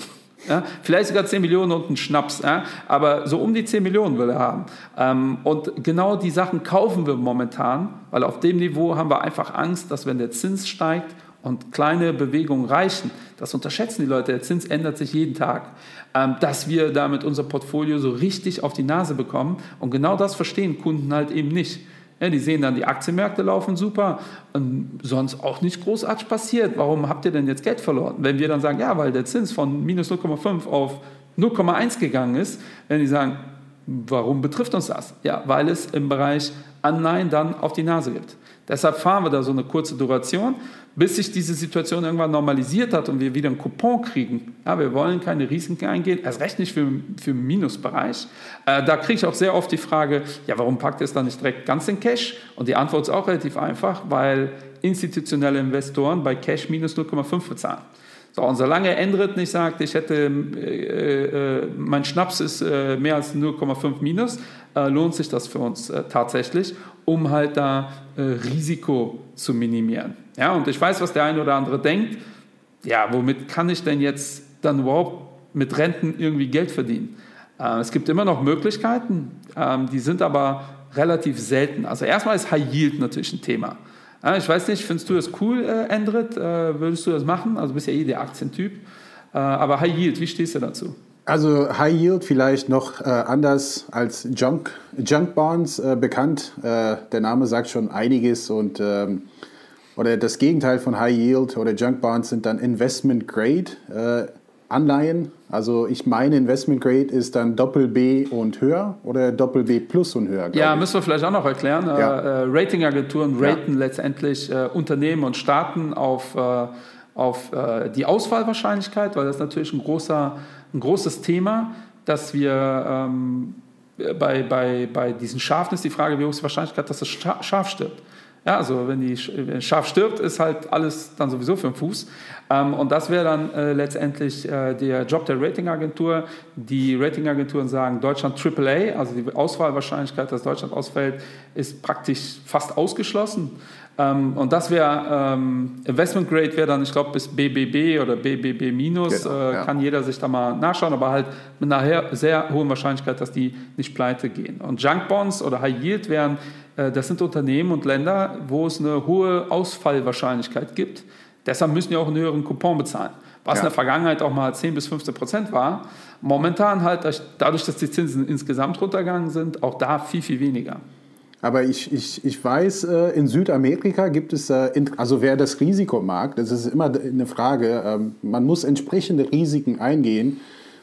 Speaker 2: Ja, vielleicht sogar 10 Millionen und ein Schnaps, ja, aber so um die 10 Millionen will er haben. Ähm, und genau die Sachen kaufen wir momentan, weil auf dem Niveau haben wir einfach Angst, dass wenn der Zins steigt und kleine Bewegungen reichen, das unterschätzen die Leute, der Zins ändert sich jeden Tag, ähm, dass wir damit unser Portfolio so richtig auf die Nase bekommen. Und genau das verstehen Kunden halt eben nicht. Ja, die sehen dann, die Aktienmärkte laufen super und sonst auch nicht großartig passiert. Warum habt ihr denn jetzt Geld verloren? Wenn wir dann sagen, ja, weil der Zins von minus 0,5 auf 0,1 gegangen ist, wenn die sagen, warum betrifft uns das? Ja, weil es im Bereich Anleihen dann auf die Nase gibt. Deshalb fahren wir da so eine kurze Duration, bis sich diese Situation irgendwann normalisiert hat und wir wieder einen Coupon kriegen. Ja, wir wollen keine Risiken eingehen, erst recht nicht für, für den Minusbereich. Äh, da kriege ich auch sehr oft die Frage, ja, warum packt ihr es dann nicht direkt ganz in Cash? Und die Antwort ist auch relativ einfach, weil institutionelle Investoren bei Cash minus 0,5 bezahlen. So, und solange Endrit nicht sagt, ich hätte, äh, äh, mein Schnaps ist äh, mehr als 0,5 minus, äh, lohnt sich das für uns äh, tatsächlich, um halt da äh, Risiko zu minimieren. Ja, und ich weiß, was der eine oder andere denkt. Ja, womit kann ich denn jetzt dann überhaupt mit Renten irgendwie Geld verdienen? es gibt immer noch Möglichkeiten, ähm, die sind aber relativ selten. Also erstmal ist High Yield natürlich ein Thema. Ich weiß nicht, findest du das cool, äh, Endrit? Äh, würdest du das machen? Also bist ja eh der Aktientyp. Äh, aber High Yield, wie stehst du dazu?
Speaker 3: Also High Yield vielleicht noch äh, anders als Junk, Junk Bonds äh, bekannt. Äh, der Name sagt schon einiges und ähm, oder das Gegenteil von High Yield oder Junk Bonds sind dann Investment Grade Anleihen. Also ich meine, Investment Grade ist dann Doppel B und höher oder Doppel B plus und höher.
Speaker 2: Ja, müssen wir vielleicht auch noch erklären. Ja. Äh, Ratingagenturen raten ja. letztendlich äh, Unternehmen und Staaten auf, äh, auf äh, die Auswahlwahrscheinlichkeit, weil das natürlich ein, großer, ein großes Thema, dass wir ähm, bei, bei, bei diesen Schafen ist die Frage, wie hoch ist die Wahrscheinlichkeit, dass das Schaf stirbt. Ja, also wenn die Schaf stirbt, ist halt alles dann sowieso für den Fuß. Ähm, und das wäre dann äh, letztendlich äh, der Job der Ratingagentur. Die Ratingagenturen sagen, Deutschland AAA, also die Auswahlwahrscheinlichkeit, dass Deutschland ausfällt, ist praktisch fast ausgeschlossen. Ähm, und das wäre, ähm, Investment Grade wäre dann, ich glaube, bis BBB oder BBB minus, genau, äh, ja. kann jeder sich da mal nachschauen, aber halt mit einer sehr hohen Wahrscheinlichkeit, dass die nicht pleite gehen. Und Junk Bonds oder High Yield wären das sind Unternehmen und Länder, wo es eine hohe Ausfallwahrscheinlichkeit gibt. Deshalb müssen die auch einen höheren Coupon bezahlen. Was ja. in der Vergangenheit auch mal 10 bis 15 Prozent war. Momentan halt, dadurch, dass die Zinsen insgesamt runtergegangen sind, auch da viel, viel weniger.
Speaker 3: Aber ich, ich, ich weiß, äh, in Südamerika gibt es, äh, also wer das Risiko mag, das ist immer eine Frage, ähm, man muss entsprechende Risiken eingehen.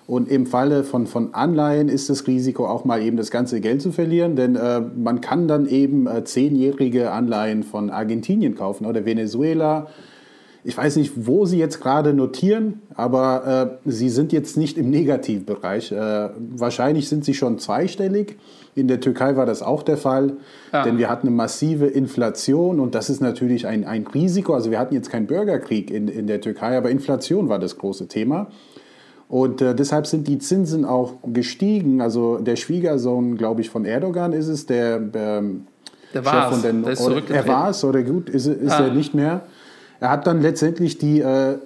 Speaker 3: Und im Falle von, von Anleihen ist das Risiko auch mal eben das ganze Geld zu verlieren, denn äh, man kann dann eben äh, zehnjährige Anleihen von Argentinien kaufen oder Venezuela. Ich weiß nicht, wo sie jetzt gerade notieren, aber äh, sie sind jetzt nicht im Negativbereich. Äh, wahrscheinlich sind sie schon zweistellig. In der Türkei war das auch der Fall, ja. denn wir hatten eine massive Inflation und das ist natürlich ein, ein Risiko. Also wir hatten jetzt keinen Bürgerkrieg in, in der Türkei, aber Inflation war das große Thema. Und äh, deshalb sind die Zinsen auch gestiegen. Also der Schwiegersohn, glaube ich, von Erdogan ist es, der, ähm,
Speaker 2: der war es. Der
Speaker 3: ist er war es oder gut, ist, ist ah. er nicht mehr. Er hat dann letztendlich die, äh,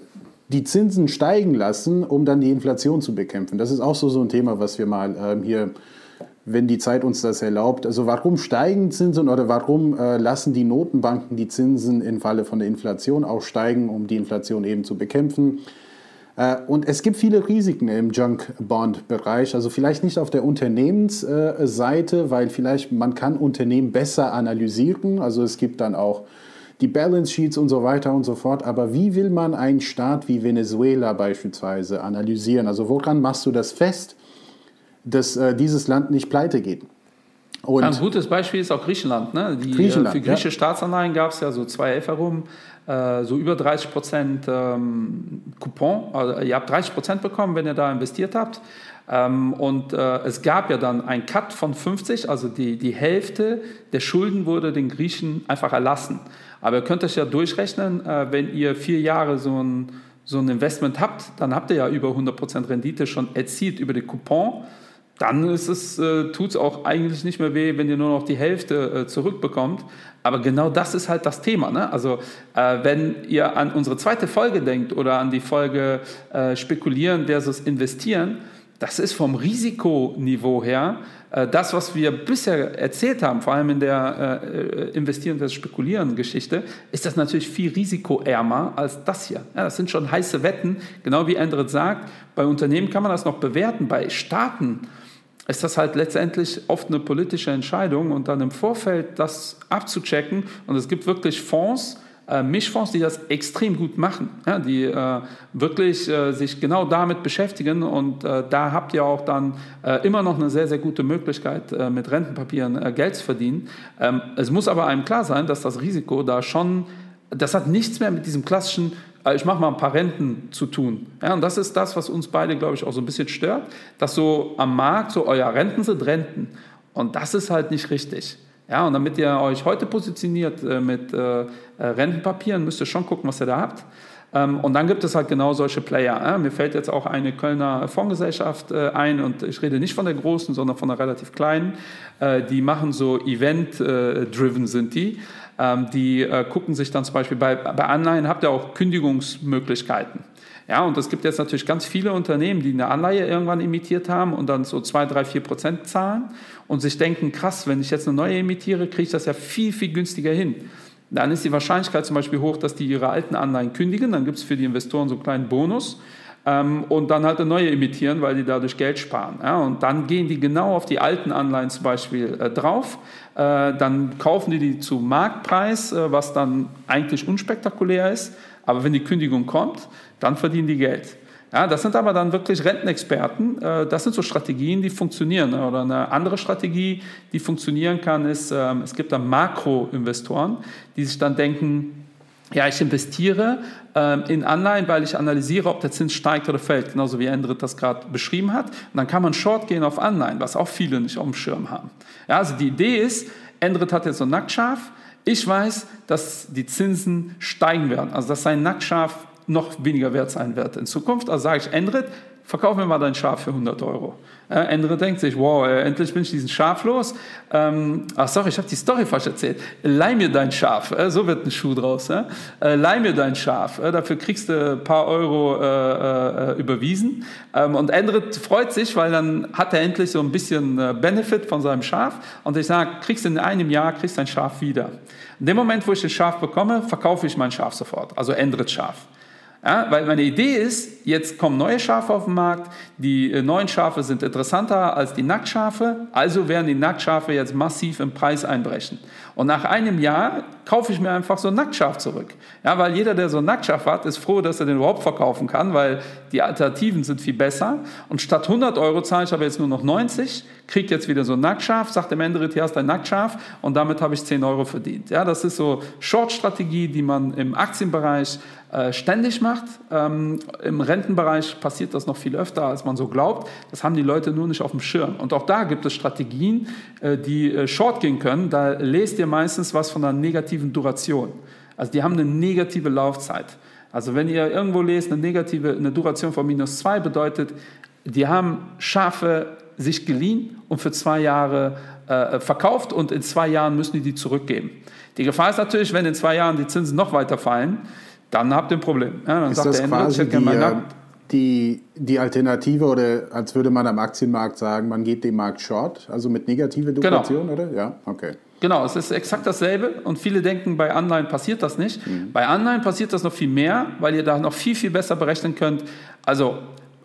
Speaker 3: die Zinsen steigen lassen, um dann die Inflation zu bekämpfen. Das ist auch so, so ein Thema, was wir mal ähm, hier, wenn die Zeit uns das erlaubt. Also warum steigen Zinsen oder warum äh, lassen die Notenbanken die Zinsen im Falle von der Inflation auch steigen, um die Inflation eben zu bekämpfen? Äh, und es gibt viele Risiken im Junk-Bond-Bereich, also vielleicht nicht auf der Unternehmensseite, weil vielleicht man kann Unternehmen besser analysieren, also es gibt dann auch die Balance Sheets und so weiter und so fort, aber wie will man einen Staat wie Venezuela beispielsweise analysieren? Also woran machst du das fest, dass äh, dieses Land nicht pleite geht?
Speaker 2: Und ein gutes Beispiel ist auch Griechenland. Ne? Die, Griechenland für griechische ja. Staatsanleihen gab es ja so 2 herum äh, so über 30 Prozent ähm, Coupon. Also ihr habt 30 Prozent bekommen, wenn ihr da investiert habt. Ähm, und äh, es gab ja dann einen Cut von 50, also die, die Hälfte der Schulden wurde den Griechen einfach erlassen. Aber ihr könnt euch ja durchrechnen, äh, wenn ihr vier Jahre so ein, so ein Investment habt, dann habt ihr ja über 100 Prozent Rendite schon erzielt über den Coupon dann ist es, äh, tut es auch eigentlich nicht mehr weh, wenn ihr nur noch die Hälfte äh, zurückbekommt. Aber genau das ist halt das Thema. Ne? Also äh, wenn ihr an unsere zweite Folge denkt oder an die Folge äh, Spekulieren versus Investieren, das ist vom Risikoniveau her äh, das, was wir bisher erzählt haben, vor allem in der äh, Investieren versus Spekulieren Geschichte, ist das natürlich viel risikoärmer als das hier. Ja, das sind schon heiße Wetten, genau wie Endrit sagt. Bei Unternehmen kann man das noch bewerten, bei Staaten ist das halt letztendlich oft eine politische Entscheidung und dann im Vorfeld das abzuchecken. Und es gibt wirklich Fonds, äh, Mischfonds, die das extrem gut machen, ja, die äh, wirklich äh, sich genau damit beschäftigen. Und äh, da habt ihr auch dann äh, immer noch eine sehr, sehr gute Möglichkeit, äh, mit Rentenpapieren Geld zu verdienen. Ähm, es muss aber einem klar sein, dass das Risiko da schon, das hat nichts mehr mit diesem klassischen ich mache mal ein paar Renten zu tun. Ja, und das ist das, was uns beide, glaube ich, auch so ein bisschen stört, dass so am Markt so euer Renten sind Renten. Und das ist halt nicht richtig. Ja, und damit ihr euch heute positioniert äh, mit äh, äh Rentenpapieren, müsst ihr schon gucken, was ihr da habt. Ähm, und dann gibt es halt genau solche Player. Ja. Mir fällt jetzt auch eine Kölner Fondsgesellschaft äh, ein und ich rede nicht von der großen, sondern von der relativ kleinen. Äh, die machen so Event-driven sind die. Ähm, die äh, gucken sich dann zum Beispiel bei, bei Anleihen, habt ihr auch Kündigungsmöglichkeiten. Ja, und es gibt jetzt natürlich ganz viele Unternehmen, die eine Anleihe irgendwann emittiert haben und dann so 2, 3, 4 Prozent zahlen und sich denken, krass, wenn ich jetzt eine neue emitiere, kriege ich das ja viel, viel günstiger hin. Dann ist die Wahrscheinlichkeit zum Beispiel hoch, dass die ihre alten Anleihen kündigen. Dann gibt es für die Investoren so einen kleinen Bonus ähm, und dann halt eine neue emittieren, weil die dadurch Geld sparen. Ja? Und dann gehen die genau auf die alten Anleihen zum Beispiel äh, drauf. Äh, dann kaufen die die zu Marktpreis, äh, was dann eigentlich unspektakulär ist. Aber wenn die Kündigung kommt, dann verdienen die Geld. Ja, das sind aber dann wirklich Rentenexperten. Äh, das sind so Strategien, die funktionieren. Oder eine andere Strategie, die funktionieren kann, ist, ähm, es gibt dann Makroinvestoren, die sich dann denken, ja, ich investiere ähm, in Anleihen, weil ich analysiere, ob der Zins steigt oder fällt, genauso wie Endrit das gerade beschrieben hat. Und dann kann man Short gehen auf Anleihen, was auch viele nicht auf dem Schirm haben. Ja, also die Idee ist, Endrit hat jetzt so nacktscharf. Ich weiß, dass die Zinsen steigen werden, also dass sein Nacktscharf noch weniger wert sein wird in Zukunft. Also sage ich, Endrit, verkauf mir mal dein Schaf für 100 Euro. Äh, andere denkt sich, wow, äh, endlich bin ich diesen Schaf los. Ähm, ach sorry, ich habe die Story falsch erzählt. Leih mir dein Schaf, äh, so wird ein Schuh draus. Äh? Leih mir dein Schaf, äh, dafür kriegst du ein paar Euro äh, äh, überwiesen. Ähm, und andere freut sich, weil dann hat er endlich so ein bisschen Benefit von seinem Schaf. Und ich sage, kriegst in einem Jahr, kriegst dein Schaf wieder. In dem Moment, wo ich das Schaf bekomme, verkaufe ich mein Schaf sofort, also Endrit Schaf. Ja, weil meine Idee ist, jetzt kommen neue Schafe auf den Markt, die äh, neuen Schafe sind interessanter als die Nacktschafe, also werden die Nacktschafe jetzt massiv im Preis einbrechen. Und nach einem Jahr kaufe ich mir einfach so ein Nacktschaf zurück. Ja, weil jeder, der so ein Nacktschaf hat, ist froh, dass er den überhaupt verkaufen kann, weil die Alternativen sind viel besser. Und statt 100 Euro zahle ich aber jetzt nur noch 90, kriegt jetzt wieder so ein Nacktschaf, sagt im Endrit, hier hast ein Nacktschaf und damit habe ich 10 Euro verdient. Ja, das ist so Short-Strategie, die man im Aktienbereich äh, ständig macht. Ähm, Im Rentenbereich passiert das noch viel öfter, als man so glaubt. Das haben die Leute nur nicht auf dem Schirm. Und auch da gibt es Strategien, äh, die äh, short gehen können. Da lest ihr meistens was von einer negativen Duration. Also die haben eine negative Laufzeit. Also wenn ihr irgendwo lest, eine negative eine Duration von minus zwei bedeutet, die haben Schafe sich geliehen und für zwei Jahre äh, verkauft und in zwei Jahren müssen die die zurückgeben. Die Gefahr ist natürlich, wenn in zwei Jahren die Zinsen noch weiter fallen, dann habt ihr ein Problem.
Speaker 3: Ja, dann ist sagt das der quasi die, äh, die, die Alternative oder als würde man am Aktienmarkt sagen, man geht dem Markt short, also mit negative Duration, genau. oder? Ja, okay.
Speaker 2: Genau, es ist exakt dasselbe und viele denken, bei Anleihen passiert das nicht. Mhm. Bei Anleihen passiert das noch viel mehr, weil ihr da noch viel, viel besser berechnen könnt. Also,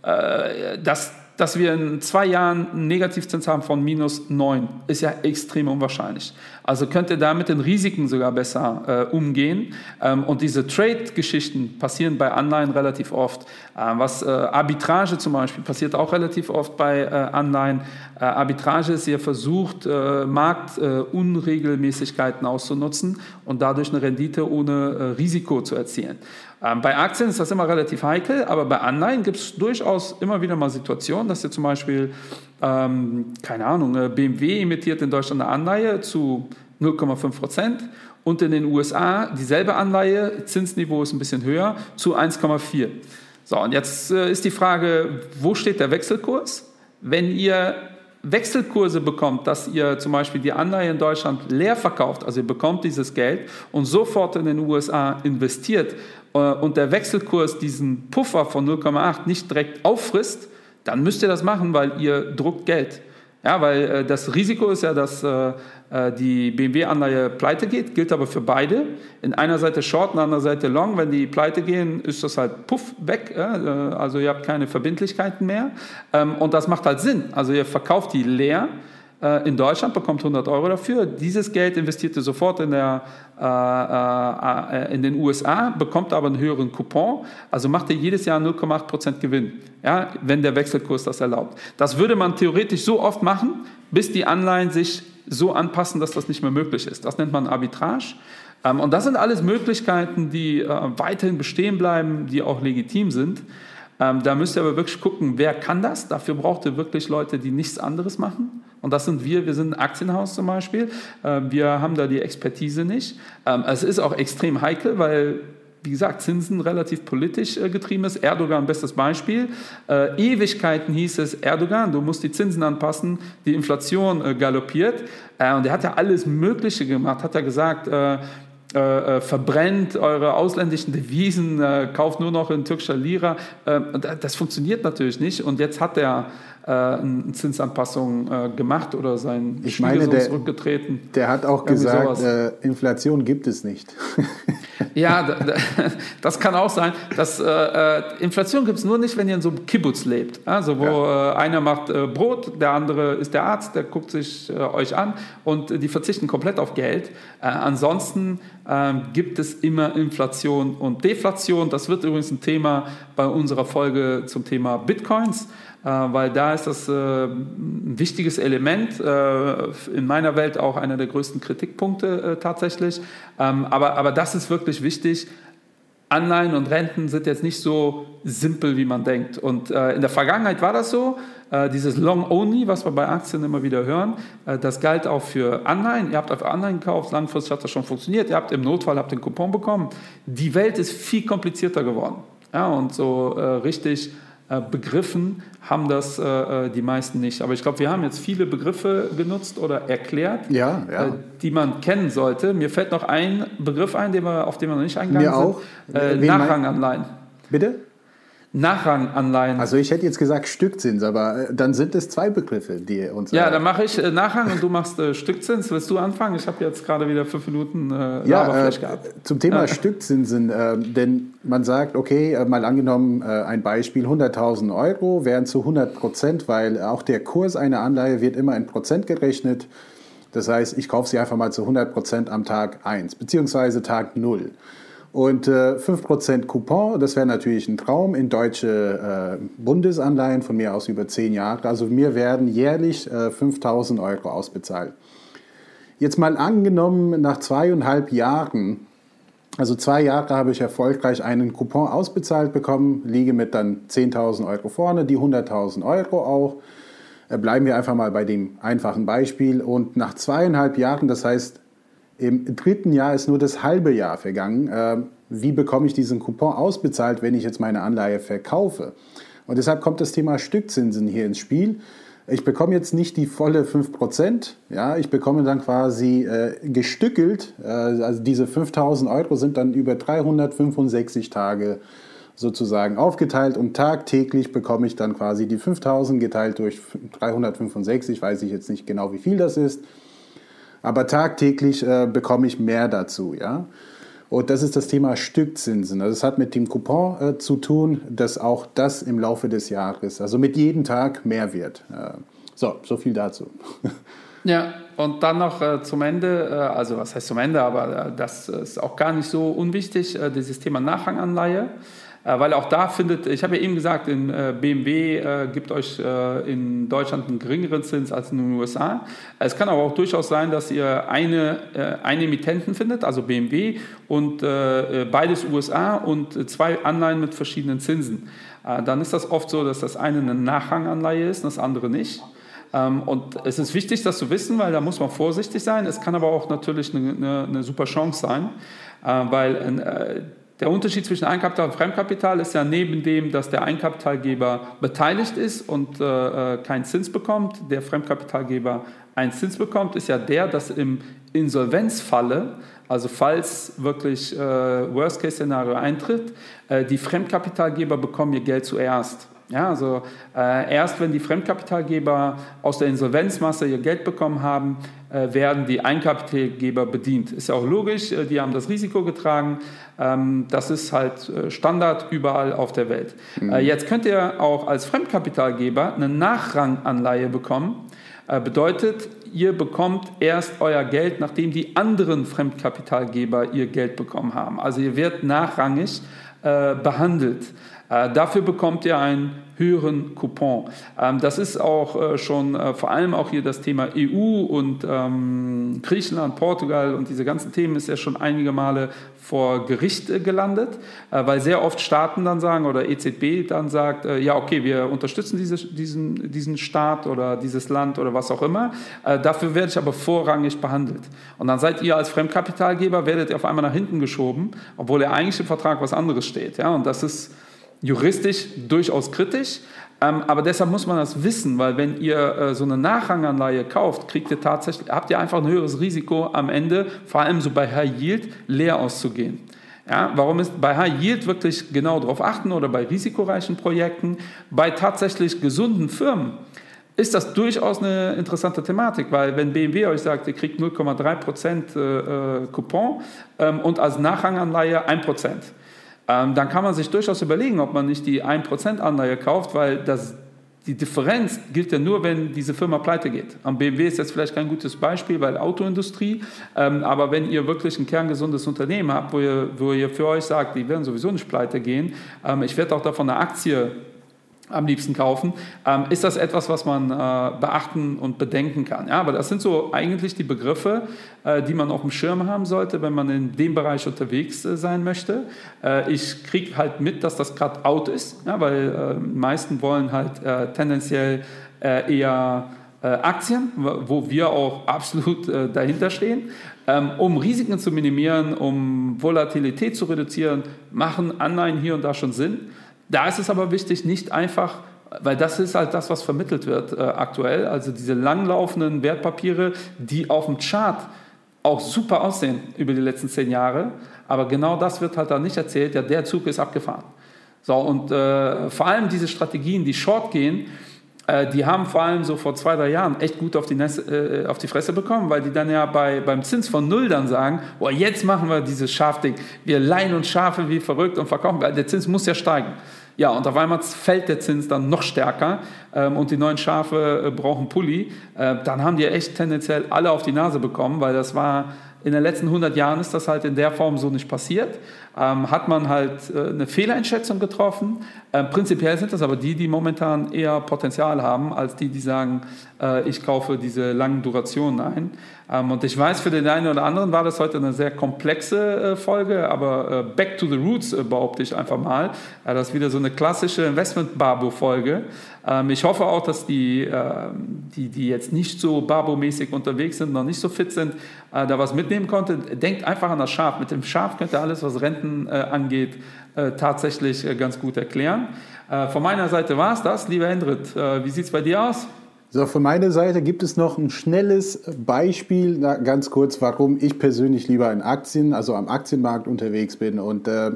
Speaker 2: äh, das dass wir in zwei Jahren einen Negativzins haben von minus 9, ist ja extrem unwahrscheinlich. Also könnt ihr da mit den Risiken sogar besser äh, umgehen. Ähm, und diese Trade-Geschichten passieren bei Anleihen relativ oft. Ähm, was äh, Arbitrage zum Beispiel passiert auch relativ oft bei äh, Anleihen. Äh, Arbitrage ist, ihr versucht, äh, Marktunregelmäßigkeiten auszunutzen und dadurch eine Rendite ohne äh, Risiko zu erzielen. Ähm, bei Aktien ist das immer relativ heikel, aber bei Anleihen gibt es durchaus immer wieder mal Situationen, dass ihr zum Beispiel, ähm, keine Ahnung, äh, BMW emittiert in Deutschland eine Anleihe zu 0,5 Prozent und in den USA dieselbe Anleihe, Zinsniveau ist ein bisschen höher, zu 1,4. So, und jetzt äh, ist die Frage, wo steht der Wechselkurs? Wenn ihr Wechselkurse bekommt, dass ihr zum Beispiel die Anleihe in Deutschland leer verkauft, also ihr bekommt dieses Geld und sofort in den USA investiert äh, und der Wechselkurs diesen Puffer von 0,8 nicht direkt auffrisst, dann müsst ihr das machen, weil ihr druckt Geld. Ja, weil äh, das Risiko ist ja, dass äh, äh die BMW-Anleihe pleite geht, gilt aber für beide. In einer Seite Short, in anderen Seite Long. Wenn die pleite gehen, ist das halt puff weg. Äh, also ihr habt keine Verbindlichkeiten mehr. Ähm, und das macht halt Sinn. Also ihr verkauft die leer äh, in Deutschland, bekommt 100 Euro dafür. Dieses Geld investiert ihr sofort in, der, äh, äh, in den USA, bekommt aber einen höheren Coupon. Also macht ihr jedes Jahr 0,8% Gewinn, ja, wenn der Wechselkurs das erlaubt. Das würde man theoretisch so oft machen, bis die Anleihen sich so anpassen, dass das nicht mehr möglich ist. Das nennt man Arbitrage. Ähm, und das sind alles Möglichkeiten, die äh, weiterhin bestehen bleiben, die auch legitim sind. Ähm, da müsst ihr aber wirklich gucken, wer kann das? Dafür braucht ihr wirklich Leute, die nichts anderes machen. Und das sind wir, wir sind ein Aktienhaus zum Beispiel. Ähm, wir haben da die Expertise nicht. Ähm, es ist auch extrem heikel, weil wie gesagt, Zinsen relativ politisch äh, getrieben ist. Erdogan, bestes Beispiel. Äh, Ewigkeiten hieß es, Erdogan, du musst die Zinsen anpassen, die Inflation äh, galoppiert. Äh, und er hat ja alles Mögliche gemacht, hat ja gesagt, äh, äh, verbrennt eure ausländischen Devisen, kauft nur noch in türkischer Lira. das funktioniert natürlich nicht. Und jetzt hat er äh, eine Zinsanpassung äh, gemacht oder sein
Speaker 3: ich meine, der,
Speaker 2: zurückgetreten.
Speaker 3: Der hat auch gesagt, äh, Inflation gibt es nicht.
Speaker 2: ja, das kann auch sein. Dass, äh, äh, Inflation gibt es nur nicht, wenn ihr in so einem Kibbutz lebt. Also wo ja. Äh, einer macht Brot, der andere ist der Arzt, der guckt sich euch an und die verzichten komplett auf Geld. ansonsten ähm, gibt es immer Inflation und Deflation. Das wird übrigens ein Thema bei unserer Folge zum Thema Bitcoins. Äh, weil da ist das äh, ein wichtiges Element, äh, in meiner Welt auch einer der größten Kritikpunkte tatsächlich. Ähm, aber, aber das ist wirklich wichtig. Anleihen und Renten sind jetzt nicht so simpel, wie man denkt. Und in der Vergangenheit war das so. dieses Long-Only, was wir bei Aktien immer wieder hören, das galt auch für Anleihen. Ihr habt auf Anleihen gekauft, langfristig hat das schon funktioniert. Ihr habt im Notfall habt den Coupon bekommen. Die Welt ist viel komplizierter geworden. Ja, und so richtig äh, begriffen haben das äh, äh, die meisten nicht. Aber ich glaube, wir haben jetzt viele Begriffe genutzt oder erklärt,
Speaker 3: ja, ja.
Speaker 2: die man kennen sollte. Mir fällt noch ein Begriff ein, den wir, auf den wir noch nicht eingegangen
Speaker 3: Mir auch.
Speaker 2: sind. Äh, Nachranganleihen.
Speaker 3: Bitte?
Speaker 2: Nachranganleihen.
Speaker 3: Also ich hätte jetzt gesagt Stückzins, aber äh, dann sind es zwei Begriffe, die uns.
Speaker 2: Ja, dann mache ich äh, Nachrang und du machst äh, Stückzins. Willst du anfangen? Ich habe jetzt gerade wieder fünf Minuten äh,
Speaker 3: ja, äh, Zum Thema äh. Stückzinsen, denn man sagt, okay, mal angenommen ein Beispiel, 100.000 Euro wären zu 100 Prozent, weil auch der Kurs einer Anleihe wird immer in Prozent gerechnet. Das heißt, ich kaufe sie einfach mal zu 100 Prozent am Tag 1, beziehungsweise Tag 0. Und äh, 5% Coupon, das wäre natürlich ein Traum in deutsche äh, Bundesanleihen von mir aus über 10 Jahre. Also mir werden jährlich äh, 5000 Euro ausbezahlt. Jetzt mal angenommen, nach zweieinhalb Jahren, also zwei Jahre habe ich erfolgreich einen Coupon ausbezahlt bekommen, liege mit dann 10.000 Euro vorne, die 100.000 Euro auch. Äh, bleiben wir einfach mal bei dem einfachen Beispiel. Und nach zweieinhalb Jahren, das heißt im dritten Jahr ist nur das halbe Jahr vergangen. Ähm, wie bekomme ich diesen Coupon ausbezahlt, wenn ich jetzt meine Anleihe verkaufe? Und deshalb kommt das Thema Stückzinsen hier ins Spiel. Ich bekomme jetzt nicht die volle 5%, ja, ich bekomme dann quasi äh, gestückelt, äh, also diese 5000 Euro sind dann über 365 Tage sozusagen aufgeteilt und tagtäglich bekomme ich dann quasi die 5000 geteilt durch 365, weiß ich jetzt nicht genau, wie viel das ist, aber tagtäglich äh, bekomme ich mehr dazu. Ja? Und das ist das Thema Stückzinsen. Also es hat mit dem Coupon äh, zu tun, dass auch das im Laufe des Jahres, also mit jedem Tag mehr wird. Äh, so, so viel dazu.
Speaker 2: Ja, und dann noch äh, zum Ende, äh, also was heißt zum Ende, aber äh, das ist auch gar nicht so unwichtig, dieses Thema Nachranganleihe. Äh, weil auch da findet, ich habe ja eben gesagt, in äh, BMW äh, gibt euch in Deutschland einen geringeren Zins als in den USA. Es kann aber auch durchaus sein, dass ihr eine, einen Emittenten findet, also BMW, und beides USA und zwei Anleihen mit verschiedenen Zinsen. Dann ist das oft so, dass das eine eine Nachranganleihe ist und das andere nicht. Ähm, und es ist wichtig, das zu wissen, weil da muss man vorsichtig sein. Es kann aber auch natürlich eine, eine, eine super Chance sein, weil der Unterschied zwischen Eigenkapital und Fremdkapital ist ja neben dem, dass der Eigenkapitalgeber beteiligt ist und äh, äh, keinen Zins bekommt, der Fremdkapitalgeber einen Zins bekommt, ist ja der, dass im Insolvenzfalle, also falls wirklich äh, Worst-Case-Szenario eintritt, äh, die Fremdkapitalgeber bekommen ihr Geld zuerst. Ja, also äh, erst wenn die Fremdkapitalgeber aus der Insolvenzmasse ihr Geld bekommen haben, äh, werden die Einkapitalgeber bedient. Ist ja auch logisch, äh, die haben das Risiko getragen. Ähm, das ist halt äh, Standard überall auf der Welt. Mhm. Äh, jetzt könnt ihr auch als Fremdkapitalgeber eine Nachranganleihe bekommen. Äh, bedeutet, ihr bekommt erst euer Geld, nachdem die anderen Fremdkapitalgeber ihr Geld bekommen haben. Also ihr werdet nachrangig behandelt. Äh, dafür bekommt ihr einen höheren Coupon. Ähm, das ist auch äh, schon äh, vor allem auch hier das Thema EU und ähm, Griechenland, Portugal und diese ganzen Themen ist ja schon einige Male vor Gericht gelandet, weil sehr oft Staaten dann sagen oder EZB dann sagt, ja okay, wir unterstützen diese, diesen, diesen Staat oder dieses Land oder was auch immer, dafür werde ich aber vorrangig behandelt. Und dann seid ihr als Fremdkapitalgeber, werdet ihr auf einmal nach hinten geschoben, obwohl ja eigentlich im Vertrag was anderes steht. Ja? Und das ist juristisch durchaus kritisch. Ähm, aber deshalb muss man das wissen, weil wenn ihr äh, so eine Nachranganleihe kauft, kriegt ihr tatsächlich, habt ihr einfach ein höheres Risiko am Ende, vor allem so bei High Yield, leer auszugehen. Ja, warum ist bei High Yield wirklich genau darauf achten oder bei risikoreichen Projekten, bei tatsächlich gesunden Firmen? ist das durchaus eine interessante Thematik, weil wenn BMW euch sagt, ihr kriegt 0,3% äh, äh, Coupon ähm, und als Nachranganleihe 1%, ähm, dann kann man sich durchaus überlegen, ob man nicht die 1% Anleihe kauft, weil das, die Differenz gilt ja nur, wenn diese Firma pleite geht. Am BMW ist jetzt vielleicht kein gutes Beispiel, weil Autoindustrie, ähm, aber wenn ihr wirklich ein kerngesundes Unternehmen habt, wo ihr, wo ihr für euch sagt, die werden sowieso nicht pleite gehen, ähm, ich werde auch davon eine Aktie am liebsten kaufen, ähm, ist das etwas, was man äh, beachten und bedenken kann. Ja, aber das sind so eigentlich die Begriffe, äh, die man auf dem Schirm haben sollte, wenn man in dem Bereich unterwegs äh, sein möchte. Äh, ich kriege halt mit, dass das gerade out ist, ja, weil äh, die meisten wollen halt äh, tendenziell eher Aktien, wo wir auch absolut dahinter stehen. Ähm, um Risiken zu minimieren, um Volatilität zu reduzieren, machen Anleihen hier und da schon Sinn. Da ist es aber wichtig, nicht einfach, weil das ist halt das, was vermittelt wird äh, aktuell, also diese langlaufenden Wertpapiere, die auf dem Chart auch super aussehen über die letzten zehn Jahre, aber genau das wird halt da nicht erzählt, ja, der Zug ist abgefahren. So, und äh, vor allem diese Strategien, die short gehen, äh, die haben vor allem so vor zwei, drei Jahren echt gut auf die, Nesse, äh, auf die Fresse bekommen, weil die dann ja bei, beim Zins von Null dann sagen, boah, jetzt machen wir dieses Schafding. Wir leihen uns Schafe wie verrückt und verkaufen. Der Zins muss ja steigen. Ja, und auf einmal fällt der Zins dann noch stärker ähm, und die neuen Schafe äh, brauchen Pulli. Äh, dann haben die echt tendenziell alle auf die Nase bekommen, weil das war in den letzten 100 Jahren ist das halt in der Form so nicht passiert. Ähm, hat man halt äh, eine Fehleinschätzung getroffen. Ähm, prinzipiell sind das aber die, die momentan eher Potenzial haben, als die, die sagen, äh, ich kaufe diese langen Durationen ein. Ähm, und ich weiß, für den einen oder anderen war das heute eine sehr komplexe äh, Folge, aber äh, Back to the Roots äh, behaupte ich einfach mal. das ist wieder so eine klassische Investment-Barbo-Folge. Ähm, ich hoffe auch, dass die, ähm, die, die jetzt nicht so Barbo-mäßig unterwegs sind, noch nicht so fit sind, äh, da was mitnehmen konnte. Denkt einfach an das Schaf. Mit dem Schaf könnt ihr alles, was Renten äh, angeht, äh, tatsächlich ganz gut erklären. Von meiner Seite war es das. Lieber Hendrit, wie sieht es bei dir aus?
Speaker 3: So, von meiner Seite gibt es noch ein schnelles Beispiel, na, ganz kurz, warum ich persönlich lieber in Aktien, also am Aktienmarkt unterwegs bin. Und äh,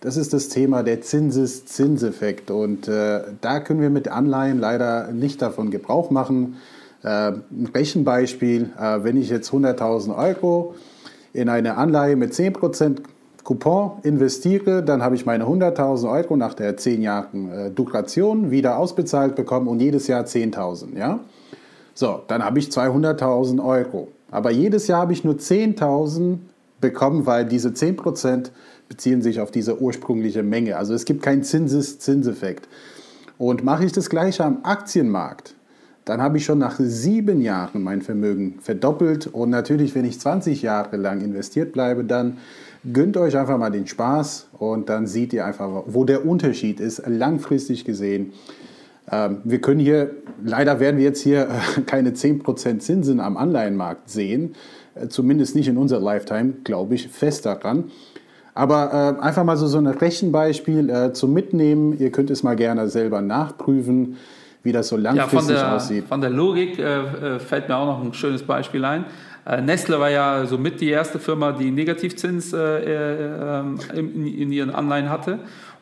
Speaker 3: das ist das Thema der Zinseszinseffekt. Und äh, da können wir mit Anleihen leider nicht davon Gebrauch machen. Äh, ein Rechenbeispiel, äh, wenn ich jetzt 100.000 Euro in eine Anleihe mit 10% Coupon investiere, dann habe ich meine 100.000 Euro nach der 10 Jahren äh, Duration wieder ausbezahlt bekommen und jedes Jahr 10.000. Ja? So, dann habe ich 200.000 Euro. Aber jedes Jahr habe ich nur 10.000 bekommen, weil diese 10% beziehen sich auf diese ursprüngliche Menge. Also es gibt keinen Zinseszinseffekt. Und mache ich das gleiche am Aktienmarkt, dann habe ich schon nach sieben Jahren mein Vermögen verdoppelt. Und natürlich, wenn ich 20 Jahre lang investiert bleibe, dann gönnt euch einfach mal den Spaß und dann seht ihr einfach, wo der Unterschied ist, langfristig gesehen. Ähm, wir können hier, leider werden wir jetzt hier keine 10% Zinsen am Anleihenmarkt sehen, äh, zumindest nicht in unserer Lifetime, glaube ich fest daran. Aber äh, einfach mal so, so ein Rechenbeispiel äh, zum Mitnehmen. Ihr könnt es mal gerne selber nachprüfen, wie das so langfristig ja, von
Speaker 2: der,
Speaker 3: aussieht.
Speaker 2: Von der Logik äh, äh, fällt mir auch noch ein schönes Beispiel ein. Äh, Nestle war ja so mit die erste Firma, die Negativzins äh, ähm, in, in ihren Anleihen hatte.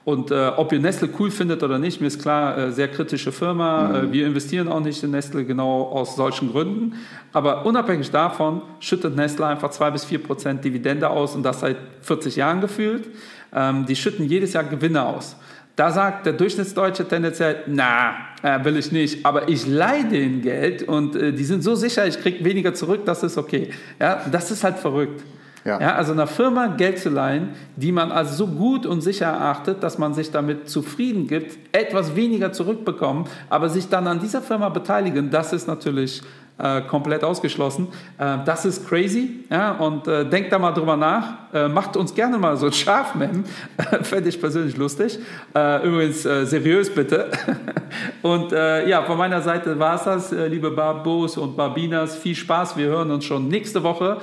Speaker 2: Und äh, ob ihr Nestle cool findet oder nicht, mir ist klar, äh, sehr kritische Firma. Mhm. Äh, wir investieren auch nicht in Nestle genau aus solchen Gründen. Aber unabhängig davon schüttet Nestle einfach 2 bis 4 Prozent Dividende aus und das seit 40 Jahren gefühlt. Ähm, die schütten jedes Jahr Gewinne aus. Da sagt der Durchschnittsdeutsche tendenziell, na, äh, will ich nicht, aber ich leihe denen Geld und äh, die sind so sicher, ich kriege weniger zurück, das ist okay. Ja, das ist halt verrückt. Ja. ja. also einer Firma Geld zu leihen, die man als so gut und sicher erachtet, dass man sich damit zufrieden gibt, etwas weniger zurückbekommen, aber sich dann an dieser Firma beteiligen, das ist natürlich äh, komplett ausgeschlossen. Äh, das ist crazy. Ja? Und äh, denkt da mal drüber nach. Äh, macht uns gerne mal so ein Schafmem. Fände ich persönlich lustig. Äh, übrigens äh, seriös bitte. und ja, von meiner Seite war es das, liebe Barbos und Barbinas. Viel Spaß. Wir hören uns schon nächste Woche.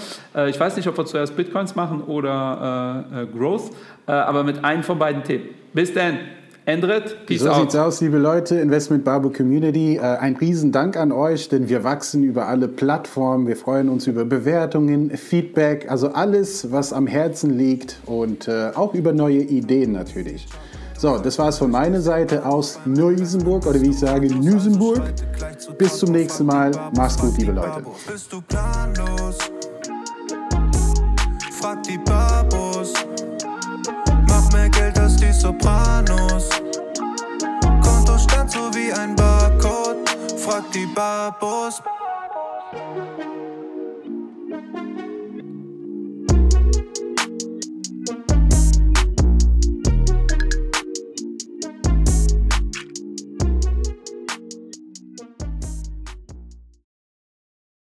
Speaker 2: ich weiß nicht, ob wir zuerst Bitcoins machen oder Growth, aber mit einem von beiden Themen. Bis dann. Endrit,
Speaker 3: peace so out. So sieht's aus, liebe Leute, Investment Barbo Community. Äh, ein Riesendank an euch, denn wir wachsen über alle Plattformen. Wir freuen uns über Bewertungen, Feedback, also alles, was am Herzen liegt und äh, auch über neue Ideen natürlich. So, das war es von meiner Seite aus Neu-Isenburg oder wie ich sage, Nüsenburg. Bis zum nächsten Mal. Mach's gut, liebe Leute. Frag die Babos. Geld als die Sopranos. Kontostand so wie ein Barcode. Frag die Babos.